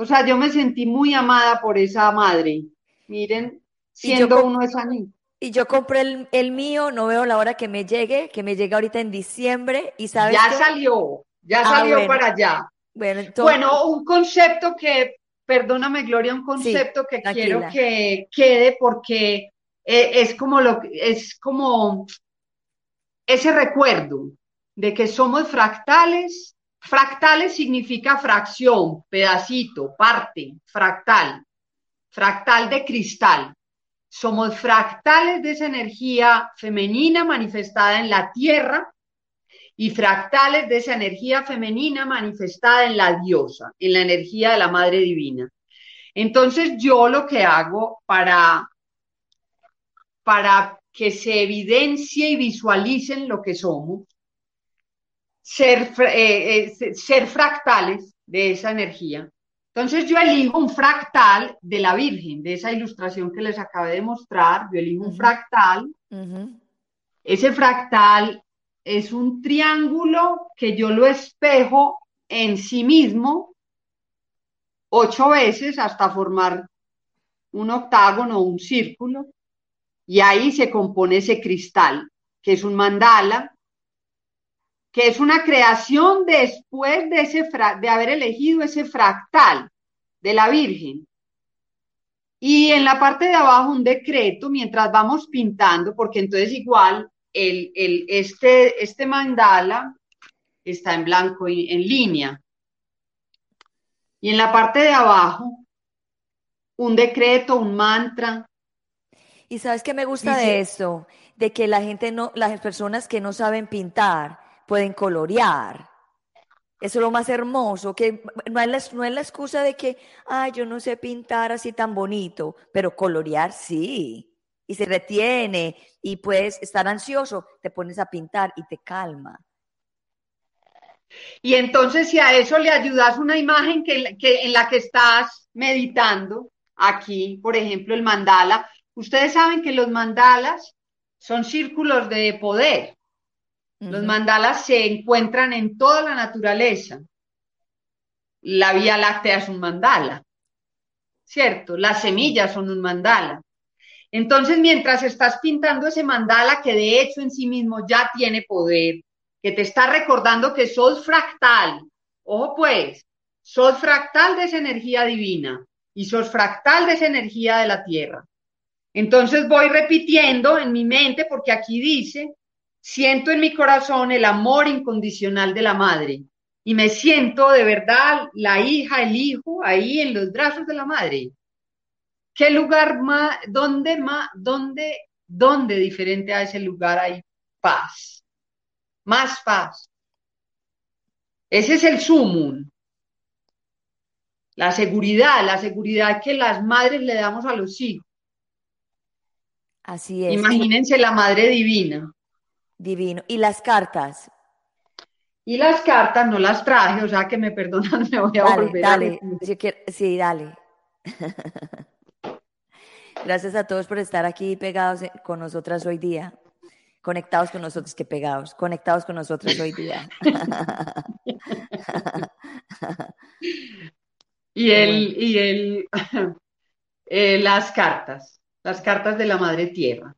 o sea, yo me sentí muy amada por esa madre. Miren, siendo uno esa niña. Y yo compré el, mío, no veo la hora que me llegue, que me llega ahorita en diciembre y sabes Ya salió, ya ah, salió para allá. Bueno, un concepto que, perdóname Gloria, un concepto que quiero que quede porque eh, es como lo es como ese recuerdo de que somos fractales. Fractales significa fracción, pedacito, parte, fractal, fractal de cristal. Somos fractales de esa energía femenina manifestada en la tierra y fractales de esa energía femenina manifestada en la diosa, en la energía de la Madre Divina. Entonces yo lo que hago para, para que se evidencie y visualicen lo que somos, ser, eh, eh, ser fractales de esa energía. Entonces yo elijo un fractal de la Virgen, de esa ilustración que les acabé de mostrar, yo elijo un fractal. Ese fractal es un triángulo que yo lo espejo en sí mismo ocho veces hasta formar un octágono o un círculo, y ahí se compone ese cristal, que es un mandala, que es una creación después de, ese de haber elegido ese fractal de la Virgen. Y en la parte de abajo un decreto mientras vamos pintando, porque entonces igual el, el, este, este mandala está en blanco y en línea. Y en la parte de abajo, un decreto, un mantra. Y sabes qué me gusta de eso, de que la gente no, las personas que no saben pintar, pueden colorear. Eso es lo más hermoso, que no es, la, no es la excusa de que, ay, yo no sé pintar así tan bonito, pero colorear sí. Y se retiene y puedes estar ansioso, te pones a pintar y te calma. Y entonces si a eso le ayudas una imagen que, que, en la que estás meditando, aquí, por ejemplo, el mandala, ustedes saben que los mandalas son círculos de poder. Los mandalas se encuentran en toda la naturaleza. La Vía Láctea es un mandala, ¿cierto? Las semillas son un mandala. Entonces, mientras estás pintando ese mandala que de hecho en sí mismo ya tiene poder, que te está recordando que sos fractal, ojo pues, sos fractal de esa energía divina y sos fractal de esa energía de la tierra. Entonces voy repitiendo en mi mente, porque aquí dice, Siento en mi corazón el amor incondicional de la madre y me siento de verdad la hija, el hijo ahí en los brazos de la madre. ¿Qué lugar más, dónde más, dónde, dónde diferente a ese lugar hay paz? más paz. Ese es el sumum. La seguridad, la seguridad que las madres le damos a los hijos. Así es. Imagínense la madre divina. Divino. ¿Y las cartas? Y las cartas no las traje, o sea que me perdonan, *laughs* me voy a volver dale. a Sí, dale. *laughs* Gracias a todos por estar aquí pegados con nosotras hoy día. Conectados con nosotros, que pegados. Conectados con nosotros hoy día. *laughs* y el, y el, eh, las cartas, las cartas de la Madre Tierra.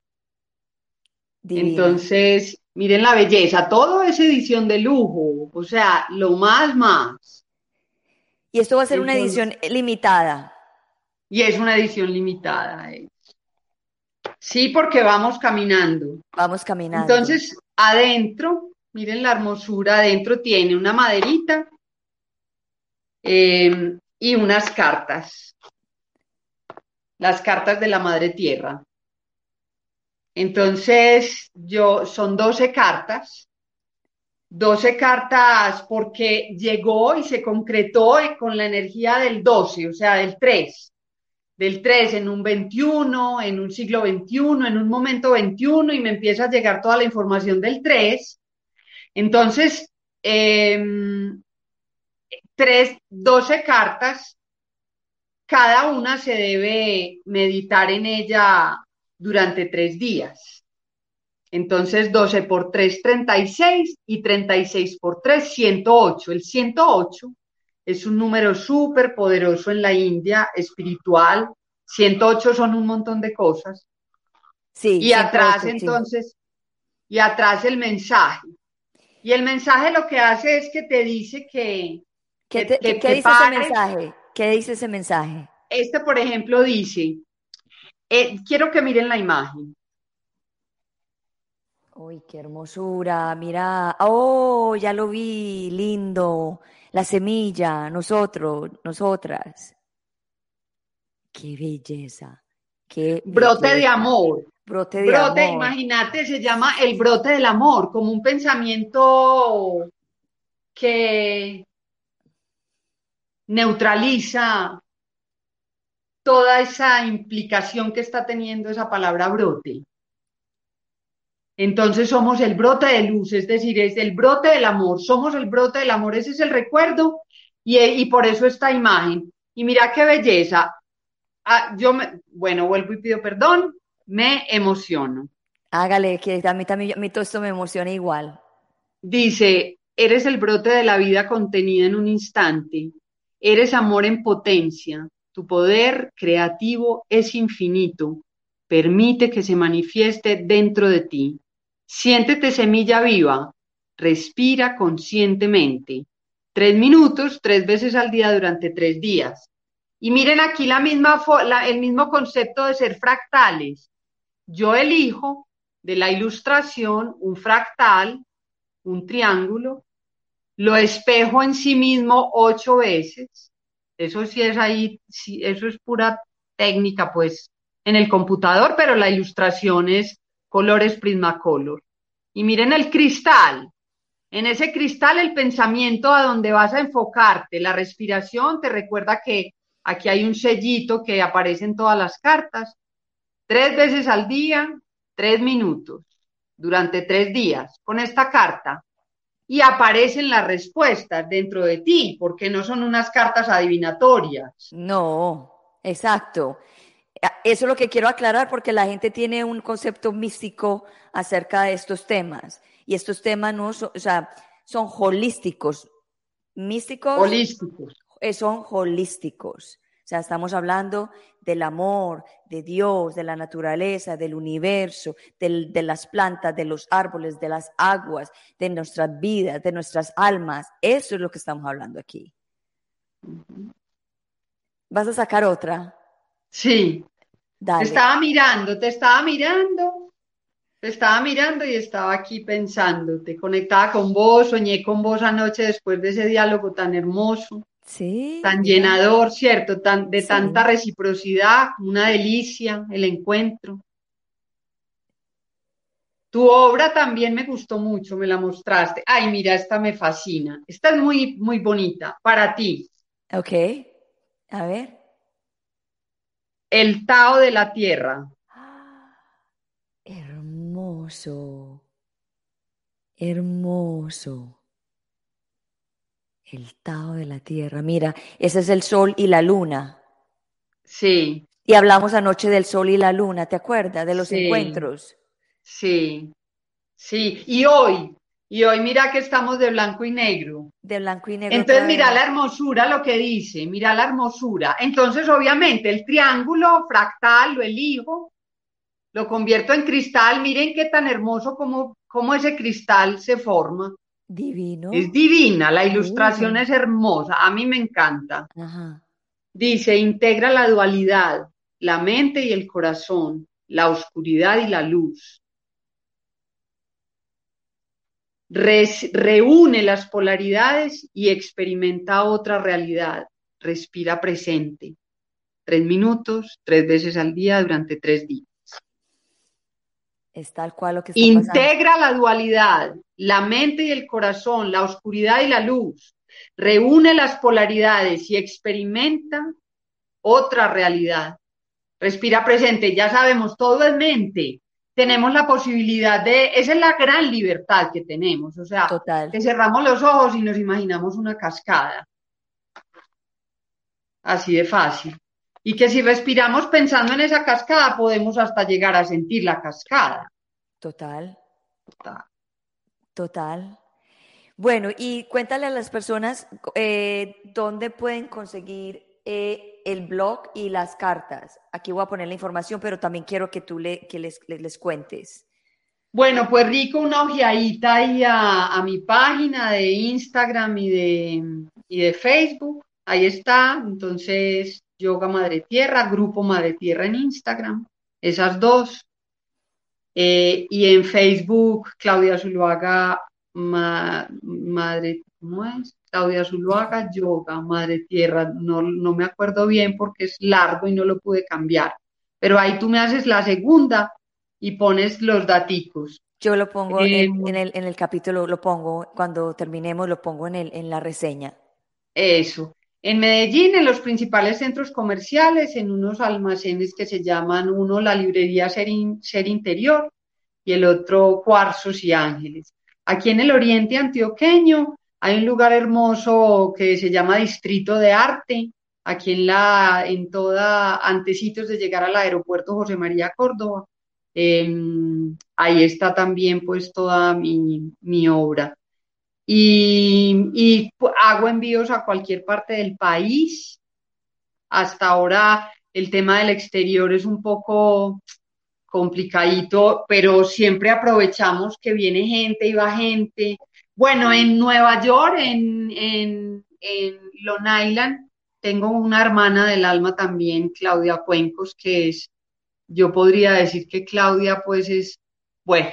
Entonces, miren la belleza, todo es edición de lujo, o sea, lo más más. Y esto va a ser una edición limitada. Y es una edición limitada. Eh. Sí, porque vamos caminando. Vamos caminando. Entonces, adentro, miren la hermosura, adentro tiene una maderita em, y unas cartas. Las cartas de la Madre Tierra. Entonces, yo, son 12 cartas, 12 cartas porque llegó y se concretó con la energía del 12, o sea, del 3, del 3 en un 21, en un siglo 21, en un momento 21 y me empieza a llegar toda la información del 3. Entonces, eh, 3, 12 cartas, cada una se debe meditar en ella durante tres días. Entonces, 12 por 3, 36 y 36 por 3, 108. El 108 es un número súper poderoso en la India, espiritual. 108 son un montón de cosas. Sí. Y atrás, entonces, y atrás el mensaje. Y el mensaje lo que hace es que te dice que... ¿Qué, dice ese mensaje? ¿Qué dice ese mensaje? Este, por ejemplo, dice, eh, quiero que miren la imagen. Uy, qué hermosura, mira, oh, ya lo vi, lindo, la semilla, nosotros, nosotras. Qué belleza, qué brote de amor. Brote de brote, imagínate, se llama el brote del amor, como un pensamiento que neutraliza toda esa implicación que está teniendo esa palabra brote. Entonces somos el brote de luz, es decir, es el brote del amor, somos el brote del amor, ese es el recuerdo y, por eso esta imagen. Y mira qué belleza. Ah, yo, me, bueno, vuelvo y pido perdón, me emociono. Hágale, que a mí también, a mí todo esto me emociona igual. Dice, eres el brote de la vida contenida en un instante, eres amor en potencia, tu poder creativo es infinito. Permite que se manifieste dentro de ti. Siéntete semilla viva. Respira conscientemente. Tres minutos, tres veces al día durante tres días. Y miren aquí la misma, el mismo concepto de ser fractales. Yo elijo de la ilustración un fractal, un triángulo, lo espejo en sí mismo ocho veces eso sí es ahí, eso es pura técnica, pues, en el computador, pero la ilustración es colores Prismacolor. Y miren el cristal. En ese cristal el pensamiento a donde vas a enfocarte, la respiración, te recuerda que aquí hay un sellito que aparece en todas las cartas. Tres veces al día, tres minutos, durante tres días, con esta carta y aparecen las respuestas dentro de ti, porque no son unas cartas adivinatorias. No, exacto. Eso es lo que quiero aclarar porque la gente tiene un concepto místico acerca de estos temas y estos temas no son, o sea, son holísticos. Místicos. Holísticos. Eh, son holísticos. Sea, estamos hablando del amor, de Dios, de la naturaleza, del universo, de las plantas, de los árboles, de las aguas, de nuestras vidas, de nuestras almas. Eso es lo que estamos hablando aquí. ¿Vas a sacar otra? Sí. Te estaba mirando, te estaba mirando, te estaba mirando y estaba aquí pensando. Te conectaba con vos, soñé con vos anoche después de ese diálogo tan hermoso. Sí. Tan llenador, ¿cierto? Tan, de tanta reciprocidad, una delicia el encuentro. Tu obra también me gustó mucho, me la mostraste. Ay, mira, esta me fascina. Esta es muy, muy bonita para ti. Ok, a ver. El Tao de la Tierra. *gasps* Hermoso, hermoso. El Tao de la Tierra. Mira, ese es el Sol y la Luna. Sí. Y hablamos anoche del Sol y la Luna, ¿te acuerdas? De los Sí. encuentros. Sí, sí. Y hoy, y hoy mira que estamos de blanco y negro. De blanco y negro. Entonces mira la hermosura, lo que dice, mira la hermosura. Entonces obviamente el triángulo fractal lo elijo, lo convierto en cristal. Miren qué tan hermoso como, como ese cristal se forma. Divino. Es divina, la ilustración Divino. es hermosa, a mí me encanta. Ajá. Dice, integra la dualidad, la mente y el corazón, la oscuridad y la luz. Reúne las polaridades y experimenta otra realidad. Respira presente. Tres minutos, tres veces al día durante tres días. Es tal cual lo que está pasando. Integra la dualidad, la mente y el corazón, la oscuridad y la luz. Reúne las polaridades y experimenta otra realidad. Respira presente, ya sabemos, todo es mente. Tenemos la posibilidad de, esa es la gran libertad que tenemos, o sea, Total. que cerramos los ojos y nos imaginamos una cascada. Así de fácil. Y que si respiramos pensando en esa cascada, podemos hasta llegar a sentir la cascada. Total. Total. Bueno, y cuéntale a las personas eh, dónde pueden conseguir eh, el blog y las cartas. Aquí voy a poner la información, pero también quiero que tú le, que les, les, les cuentes. Bueno, pues rico, una ojeadita ahí a, a mi página de Instagram y de, y de Facebook. Ahí está. Entonces, Yoga Madre Tierra, Grupo Madre Tierra en Instagram. Esas dos. Eh, y en Facebook, Claudia Zuluaga, ma- Madre, ¿cómo es? Claudia Zuluaga, Yoga, Madre Tierra. No, no me acuerdo bien porque es largo y no lo pude cambiar. Pero ahí tú me haces la segunda y pones los daticos. Yo lo pongo Eh, en, en el, en el capítulo, lo pongo, cuando terminemos, lo pongo en, el, en la reseña. Eso. En Medellín, en los principales centros comerciales, en unos almacenes que se llaman uno la librería Ser, In- Ser Interior y el otro Cuarzos y Ángeles. Aquí en el oriente antioqueño hay un lugar hermoso que se llama Distrito de Arte, aquí en la, en toda, antecitos de llegar al aeropuerto José María Córdoba. Em, ahí está también pues toda mi, mi obra y, hago envíos a cualquier parte del país. Hasta ahora el tema del exterior es un poco complicadito, pero siempre aprovechamos que viene gente y va gente. Bueno, en Nueva York, en, en, en Long Island, tengo una hermana del alma también, Claudia Cuencos, que es, yo podría decir que Claudia pues es, bueno,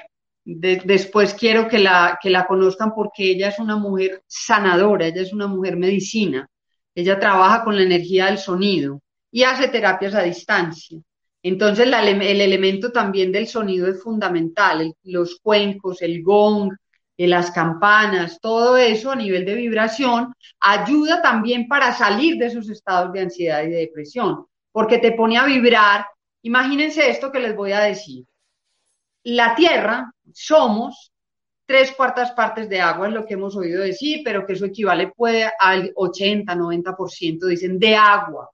de- después quiero que la, que la conozcan porque ella es una mujer sanadora, ella es una mujer medicina, ella trabaja con la energía del sonido y hace terapias a distancia. Entonces el elemento también del sonido es fundamental, los cuencos, el gong, eh, las campanas, todo eso a nivel de vibración ayuda también para salir de esos estados de ansiedad y de depresión, porque te pone a vibrar. Imagínense esto que les voy a decir la tierra somos tres cuartas partes de agua, es lo que hemos oído decir, pero que eso equivale puede al 80, 90%, dicen, de agua.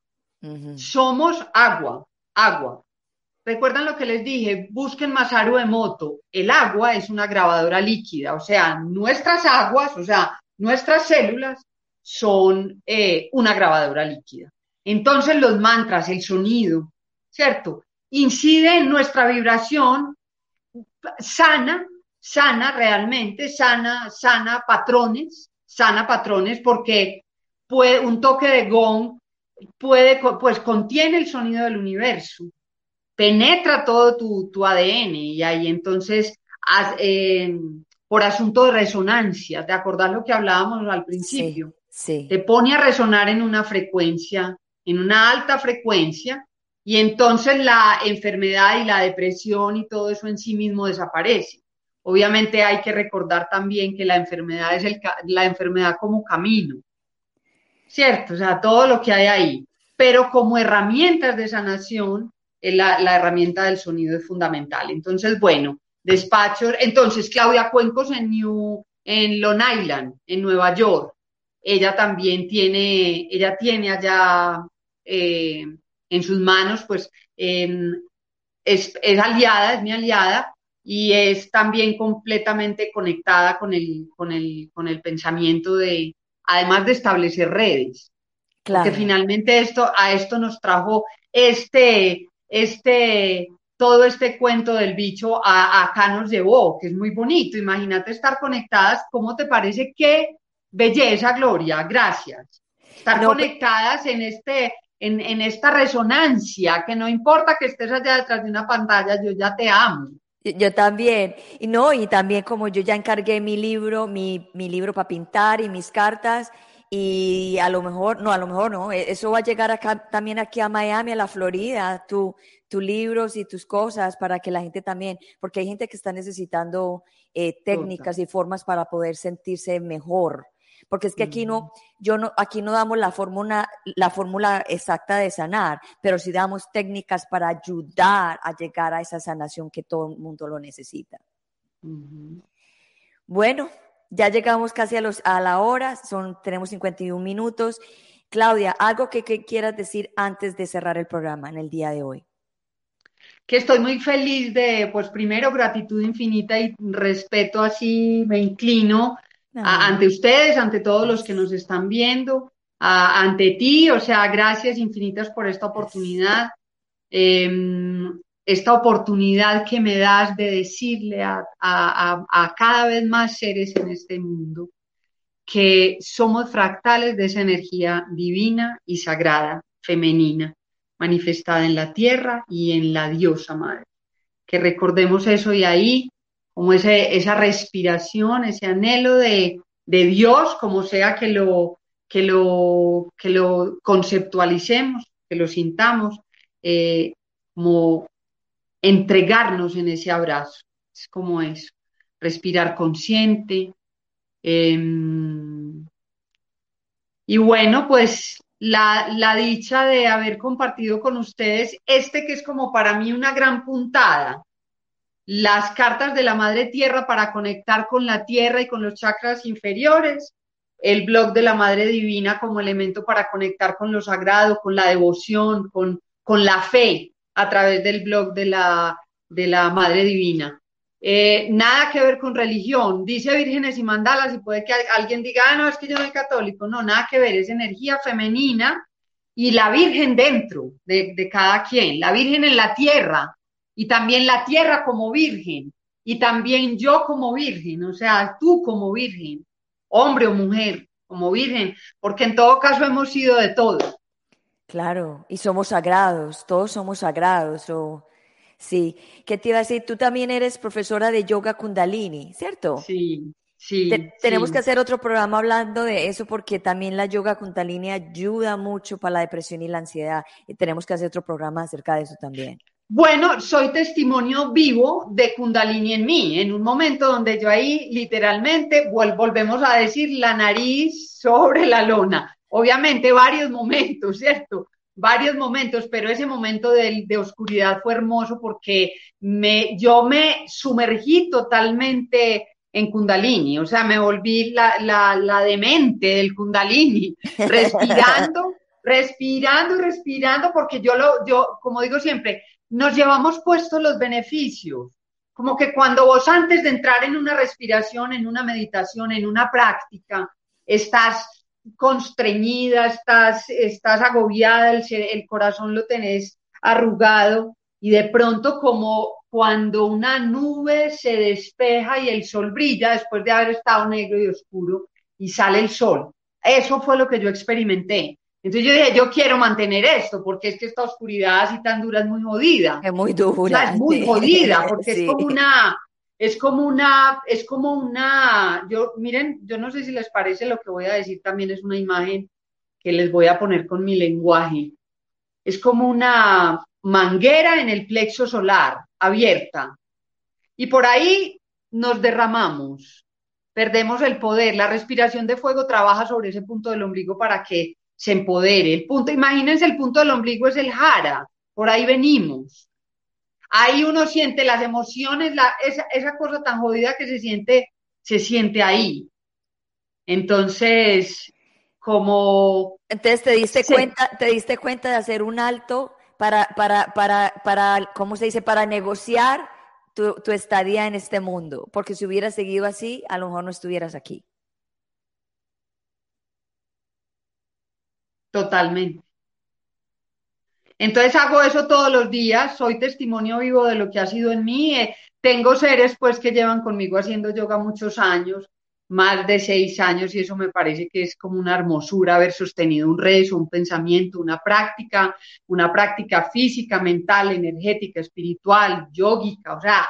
Somos agua, agua. ¿Recuerdan lo que les dije? Busquen Masaru Emoto. El agua es una grabadora líquida, o sea, nuestras aguas, o sea, nuestras células son eh, una grabadora líquida. Entonces los mantras, el sonido, ¿cierto? Incide en nuestra vibración sana, sana realmente, sana, sana patrones, sana patrones, porque puede, un toque de gong puede, pues contiene el sonido del universo, penetra todo tu, tu ADN y ahí entonces, eh, por asunto de resonancia, ¿te acordás lo que hablábamos al Sí, principio? sí. te pone a resonar en una frecuencia, en una alta frecuencia, y entonces la enfermedad y la depresión y todo eso en sí mismo desaparece. obviamente hay que recordar también que la enfermedad es la enfermedad como camino, ¿cierto? O sea, todo lo que hay ahí. Pero como herramientas de sanación, la, la herramienta del sonido es fundamental. Entonces, bueno, despachos. Entonces, Claudia Cuencos en, New, en Long Island, en Nueva York, ella también tiene, ella tiene allá eh, en sus manos, pues em, es, es, aliada, es mi aliada y es también completamente conectada con el, con el, con el pensamiento de, además de establecer redes. Claro. Que finalmente esto, a esto nos trajo este, este, todo este cuento del bicho acá nos llevó, que es muy bonito. Imagínate estar conectadas, ¿cómo te parece qué belleza, Gloria? Gracias. Estar conectadas en este, en, en, esta resonancia, que no importa que estés allá detrás de una pantalla, yo ya te amo. Yo, también, y no, y también como yo ya encargué mi libro, mi, mi libro para pintar y mis cartas, y a lo mejor, no, a lo mejor no, e, eso va a llegar acá, también aquí a Miami, a la Florida, tu, tus libros y tus cosas para que la gente también, porque hay gente que está necesitando eh, técnicas y formas para poder sentirse mejor. Porque es que aquí no, yo no, aquí no damos la fórmula, la fórmula exacta de sanar, pero sí damos técnicas para ayudar a llegar a esa sanación que todo el mundo lo necesita. Bueno, ya llegamos casi a, los, a la hora, son, tenemos 51 minutos. Claudia, algo que, que quieras decir antes de cerrar el programa en el día de hoy que estoy muy feliz de, pues primero, gratitud infinita y respeto así, me inclino ante ustedes, ante todos los que nos están viendo, ante ti, o sea, gracias infinitas por esta oportunidad, em, esta oportunidad que me das de decirle a, a cada vez más seres en este mundo que somos fractales de esa energía divina y sagrada, femenina, manifestada en la tierra y en la diosa madre. Que recordemos eso y ahí como ese, esa respiración, ese anhelo de, de, Dios, como sea que lo, que lo, que lo conceptualicemos, que lo sintamos, eh, como entregarnos en ese abrazo. Es como eso, respirar consciente. Em, y bueno, pues la, la, dicha de haber compartido con ustedes este que es como para mí una gran puntada, las cartas de la Madre Tierra para conectar con la Tierra y con los chakras inferiores, el blog de la Madre Divina como elemento para conectar con lo sagrado, con la devoción, con, con la fe a través del blog de la, de la Madre Divina. Eh, nada que ver con religión, dice vírgenes y mandalas y puede que alguien diga, ah, no, es que yo soy católico, no, nada que ver, es energía femenina y la Virgen dentro de, de cada quien, la Virgen en la tierra, y también la tierra como virgen, y también yo como virgen, o sea, tú como virgen, hombre o mujer como virgen, porque en todo caso hemos sido de todo. Claro, y somos sagrados, todos somos sagrados. O, sí, ¿qué te iba a decir? Tú también eres profesora de yoga kundalini, ¿cierto? Sí, sí. tenemos que hacer otro programa hablando de eso porque también la yoga kundalini ayuda mucho para la depresión y la ansiedad. Y tenemos que hacer otro programa acerca de eso también. Bueno, soy testimonio vivo de Kundalini en mí, en un momento donde yo ahí literalmente volvemos a decir la nariz sobre la lona. Obviamente varios momentos, ¿cierto? Varios momentos, pero ese momento de, de oscuridad fue hermoso porque me, yo me sumergí totalmente en Kundalini, o sea, me volví la, la, la demente del Kundalini, *laughs* respirando, respirando, respirando, porque yo lo, yo, como digo siempre, nos llevamos puestos los beneficios. Como que cuando vos antes de entrar en una respiración, en una meditación, en una práctica, estás constreñida, estás, estás agobiada, el, el corazón lo tenés arrugado y de pronto como cuando una nube se despeja y el sol brilla después de haber estado negro y oscuro y sale el sol. Eso fue lo que yo experimenté. Entonces yo dije, yo quiero mantener esto, porque es que esta oscuridad así tan dura es muy jodida. Es muy dura. es muy jodida, *laughs* porque es como una, es como una, es como una, yo, miren, yo no sé si les parece lo que voy a decir, también es una imagen que les voy a poner con mi lenguaje. Es como una manguera en el plexo solar, abierta. Y por ahí nos derramamos, perdemos el poder. La respiración de fuego trabaja sobre ese punto del ombligo para que se empodere. El punto, imagínense, el punto del ombligo es el jara, por ahí venimos. Ahí uno siente las emociones, la, esa, esa cosa tan jodida que se siente, se siente ahí. Entonces, como... Entonces te diste cuenta, te diste cuenta de hacer un alto para, para, para, para, ¿cómo se dice? Para negociar tu, tu estadía en este mundo, porque si hubieras seguido así, a lo mejor no estuvieras aquí. Totalmente. Entonces hago eso todos los días, soy testimonio vivo de lo que ha sido en mí. Eh, tengo seres pues que llevan conmigo haciendo yoga muchos años, más de seis años, y eso me parece que es como una hermosura haber sostenido un rezo, un pensamiento, una práctica, una práctica física, mental, energética, espiritual, yógica, o sea,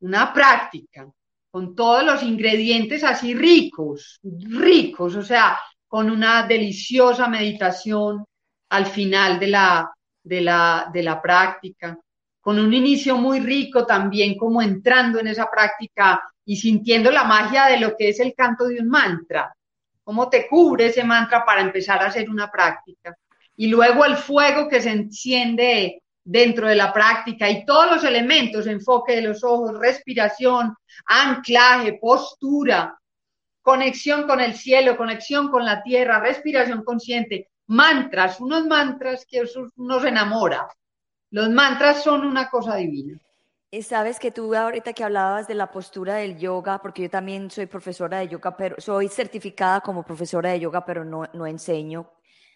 una práctica con todos los ingredientes así ricos, ricos, o sea, con una deliciosa meditación al final de la, de la, de la práctica, con un inicio muy rico también como entrando en esa práctica y sintiendo la magia de lo que es el canto de un mantra, cómo te cubre ese mantra para empezar a hacer una práctica. Y luego el fuego que se enciende dentro de la práctica y todos los elementos, enfoque de los ojos, respiración, anclaje, postura, conexión con el cielo, conexión con la tierra, respiración consciente, mantras, unos mantras que nos enamora. Los mantras son una cosa divina. Sabes que tú ahorita que hablabas de la postura del yoga, porque yo también soy profesora de yoga, pero soy certificada como profesora de yoga, pero no, no enseño.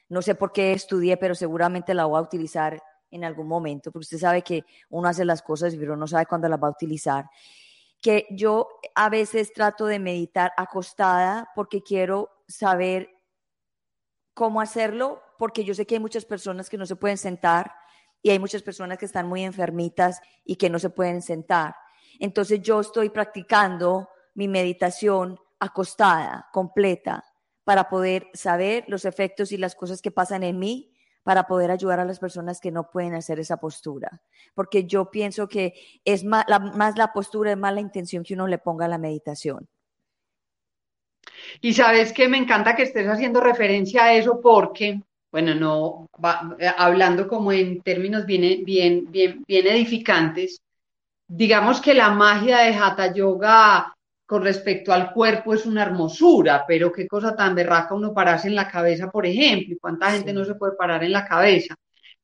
No sé por qué estudié, pero seguramente la voy a utilizar en algún momento, porque usted sabe que uno hace las cosas, pero no sabe cuándo las va a utilizar. Que yo a veces trato de meditar acostada porque quiero saber cómo hacerlo, porque yo sé que hay muchas personas que no se pueden sentar y hay muchas personas que están muy enfermitas y que no se pueden sentar. Entonces yo estoy practicando mi meditación acostada, completa, para poder saber los efectos y las cosas que pasan en mí, para poder ayudar a las personas que no pueden hacer esa postura. Porque yo pienso que es más la, postura, es más la intención que uno le ponga a la meditación. Y sabes que me encanta que estés haciendo referencia a eso porque, bueno, no, eh, hablando como en términos bien, bien, bien, bien edificantes, digamos que la magia de Hatha Yoga con respecto al cuerpo es una hermosura, pero qué cosa tan berraca uno pararse en la cabeza, por ejemplo, y cuánta gente no se puede parar en la cabeza.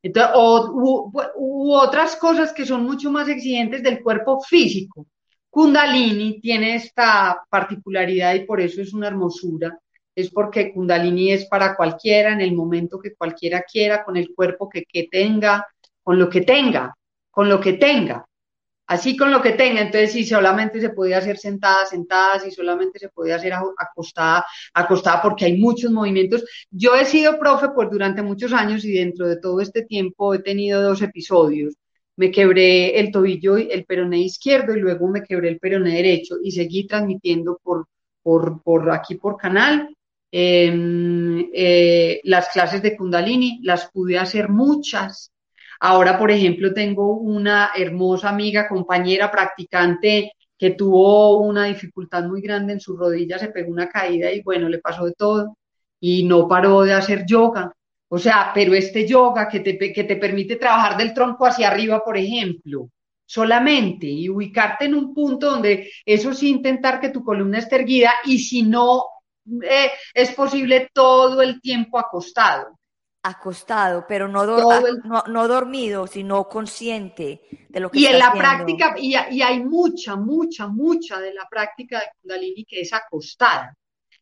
Entonces, o, u otras cosas que son mucho más exigentes del cuerpo físico. Kundalini tiene esta particularidad y por eso es una hermosura. Es porque Kundalini es para cualquiera, en el momento que cualquiera quiera, con el cuerpo que, que tenga, con lo que tenga, con lo que tenga. Así con lo que tenga. Entonces, si solamente se podía hacer sentada, sentada, si solamente se podía hacer acostada, acostada, porque hay muchos movimientos. Yo he sido profe pues durante muchos años y dentro de todo este tiempo he tenido dos episodios me quebré el tobillo, el peroné izquierdo y luego me quebré el peroné derecho y seguí transmitiendo por, por, aquí por canal. Em, eh, las clases de Kundalini las pude hacer muchas. Ahora, por ejemplo, tengo una hermosa amiga, compañera, practicante que tuvo una dificultad muy grande en su rodilla, se pegó una caída y bueno, le pasó de todo y no paró de hacer yoga. O sea, pero este yoga que te, que te permite trabajar del tronco hacia arriba, por ejemplo, solamente y ubicarte en un punto donde eso sí intentar que tu columna esté erguida y si no eh, es posible todo el tiempo acostado. Acostado, pero no, no, dormido, sino consciente de lo que Y en la práctica, y, y hay mucha, mucha, mucha de la práctica de Kundalini que es acostada.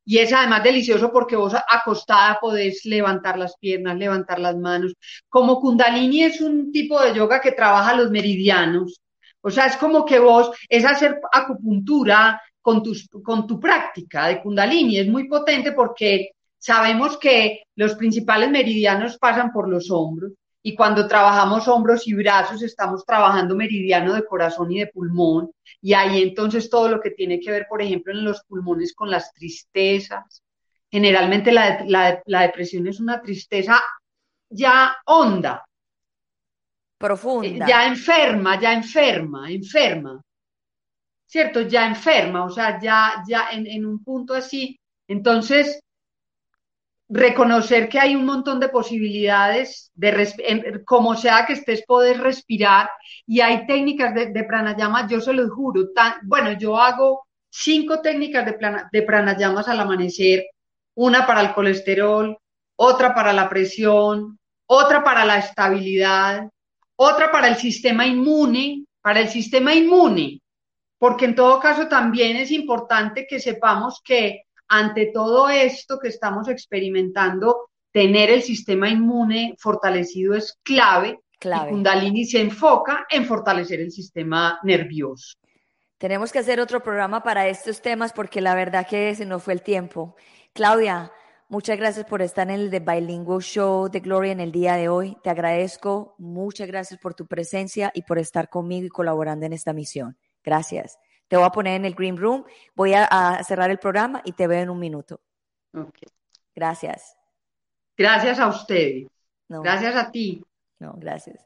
Y es además delicioso porque vos acostada podés levantar las piernas, levantar las manos. Como Kundalini es un tipo de yoga que trabaja los meridianos. O sea, es como que vos es hacer acupuntura con, tus, con tu práctica de Kundalini. Es muy potente porque sabemos que los principales meridianos pasan por los hombros. Y cuando trabajamos hombros y brazos, estamos trabajando meridiano de corazón y de pulmón. Y ahí entonces todo lo que tiene que ver, por ejemplo, en los pulmones con las tristezas. Generalmente la, la, depresión es una tristeza ya honda. Profunda. Ya enferma, ya enferma, enferma. ¿cierto? Ya enferma, o sea, ya, ya en, en un punto así. Entonces, reconocer que hay un montón de posibilidades, de como sea que estés, poder respirar y hay técnicas de, de pranayama, yo se los juro, bueno, yo hago cinco técnicas de, de pranayamas al amanecer, una para el colesterol, otra para la presión, otra para la estabilidad, otra para el sistema inmune, para el sistema inmune, porque en todo caso también es importante que sepamos que ante todo esto que estamos experimentando, tener el sistema inmune fortalecido es clave. clave. Y Kundalini se enfoca en fortalecer el sistema nervioso. Tenemos que hacer otro programa para estos temas porque la verdad que se nos fue el tiempo. Claudia, muchas gracias por estar en el The Bilingual Show de Gloria en el día de hoy. Te agradezco. Muchas gracias por tu presencia y por estar conmigo y colaborando en esta misión. Gracias. Te voy a poner en el Green Room, voy a, cerrar el programa y te veo en un minuto. Okay. Gracias. Gracias a ustedes. Gracias a ti. No, gracias.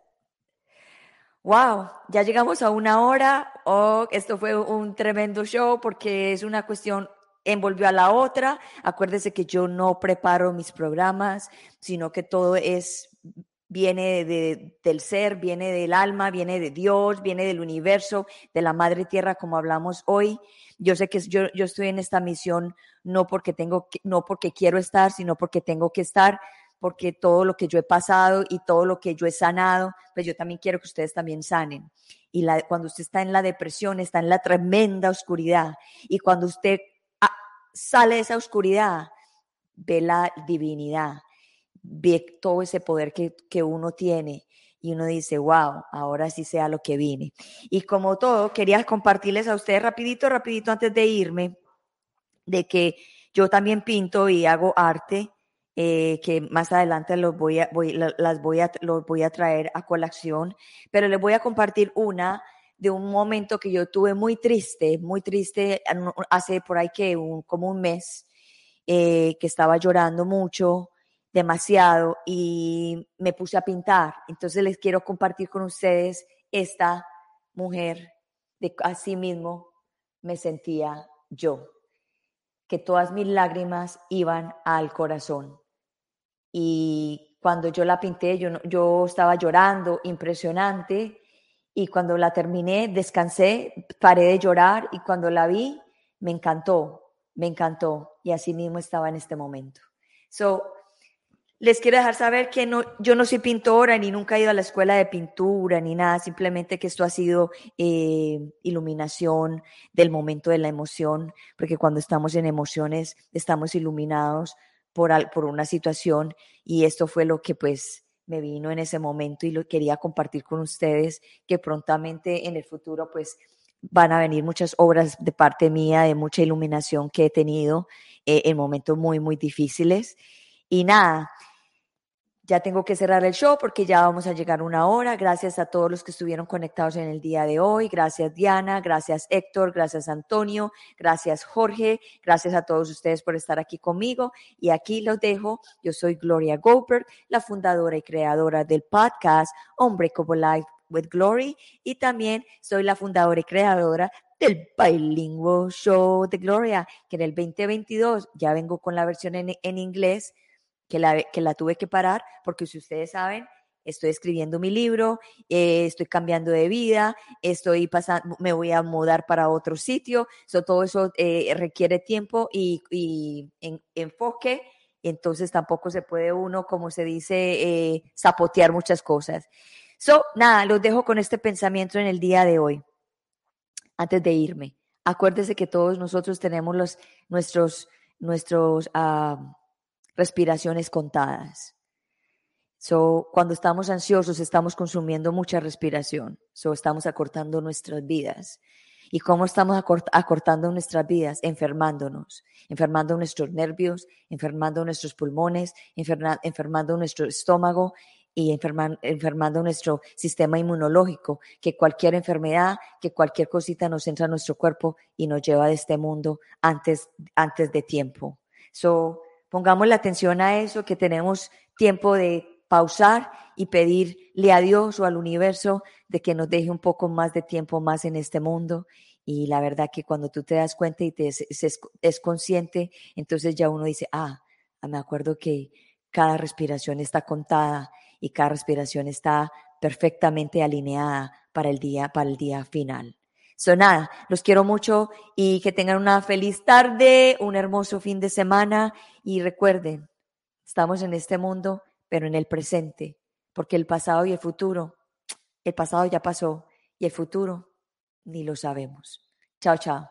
Wow, ya llegamos a una hora. Oh, esto fue un tremendo show porque es una cuestión envolvió a la otra. Acuérdese que yo no preparo mis programas, sino que todo es viene de, del ser, viene del alma, viene de Dios, viene del universo, de la madre tierra, como hablamos hoy. Yo sé que yo, yo estoy en esta misión no porque tengo, no porque quiero estar, sino porque tengo que estar, porque todo lo que yo he pasado y todo lo que yo he sanado, pues yo también quiero que ustedes también sanen. Y cuando usted está en la depresión, está en la tremenda oscuridad. Y cuando usted ah, sale de esa oscuridad, ve la divinidad ve todo ese poder que, que uno tiene y uno dice, wow, ahora sí sea lo que vine. Y como todo, quería compartirles a ustedes rapidito, rapidito antes de irme, de que yo también pinto y hago arte, eh, que más adelante los voy a, voy, las voy a, los voy a traer a colación, pero les voy a compartir una de un momento que yo tuve muy triste, muy triste, hace por ahí que un, como un mes, eh, que estaba llorando mucho, demasiado y me puse a pintar. Entonces les quiero compartir con ustedes esta mujer de así mismo me sentía yo, que todas mis lágrimas iban al corazón. Y cuando yo la pinté, yo, yo estaba llorando, impresionante, y cuando la terminé, descansé, paré de llorar, y cuando la vi, me encantó, me encantó, y así mismo estaba en este momento. So, les quiero dejar saber que no, yo no soy pintora ni nunca he ido a la escuela de pintura ni nada, simplemente que esto ha sido eh, iluminación del momento de la emoción, porque cuando estamos en emociones estamos iluminados por, por una situación y esto fue lo que pues me vino en ese momento y lo quería compartir con ustedes, que prontamente en el futuro pues van a venir muchas obras de parte mía, de mucha iluminación que he tenido eh, en momentos muy, muy difíciles. Y nada, ya tengo que cerrar el show porque ya vamos a llegar una hora. Gracias a todos los que estuvieron conectados en el día de hoy. Gracias Diana, gracias Héctor, gracias Antonio, gracias Jorge, gracias a todos ustedes por estar aquí conmigo. Y aquí los dejo. Yo soy Gloria Goldberg, la fundadora y creadora del podcast Unbreakable Life with Glory y también soy la fundadora y creadora del Bilingual Show de Gloria, que en el 2022 ya vengo con la versión en, en inglés que la, que la tuve que parar porque si ustedes saben, estoy escribiendo mi libro, eh, estoy cambiando de vida, estoy pasando, me voy a mudar para otro sitio, todo eso eh, requiere tiempo y, y en, enfoque, entonces tampoco se puede uno, como se dice, eh, zapotear muchas cosas. So, nada, los dejo con este pensamiento en el día de hoy, antes de irme. Acuérdese que todos nosotros tenemos los, nuestros, nuestros, uh, respiraciones contadas. So, cuando estamos ansiosos, estamos consumiendo mucha respiración. So, estamos acortando nuestras vidas. ¿Y cómo estamos acortando nuestras vidas? Enfermándonos, enfermando nuestros nervios, enfermando nuestros pulmones, enfermando nuestro estómago y enfermando nuestro sistema inmunológico, que cualquier enfermedad, que cualquier cosita nos entra a nuestro cuerpo y nos lleva de este mundo antes, antes de tiempo. So, Pongamos la atención a eso, que tenemos tiempo de pausar y pedirle a Dios o al universo de que nos deje un poco más de tiempo más en este mundo Y la verdad que cuando tú te das cuenta y te es, es, consciente, entonces ya uno dice, ah, me acuerdo que cada respiración está contada y cada respiración está perfectamente alineada para el día, para el día final. So, nada, los quiero mucho y que tengan una feliz tarde, un hermoso fin de semana y recuerden, estamos en este mundo, pero en el presente, porque el pasado y el futuro, el pasado ya pasó y el futuro ni lo sabemos. Chao, chao.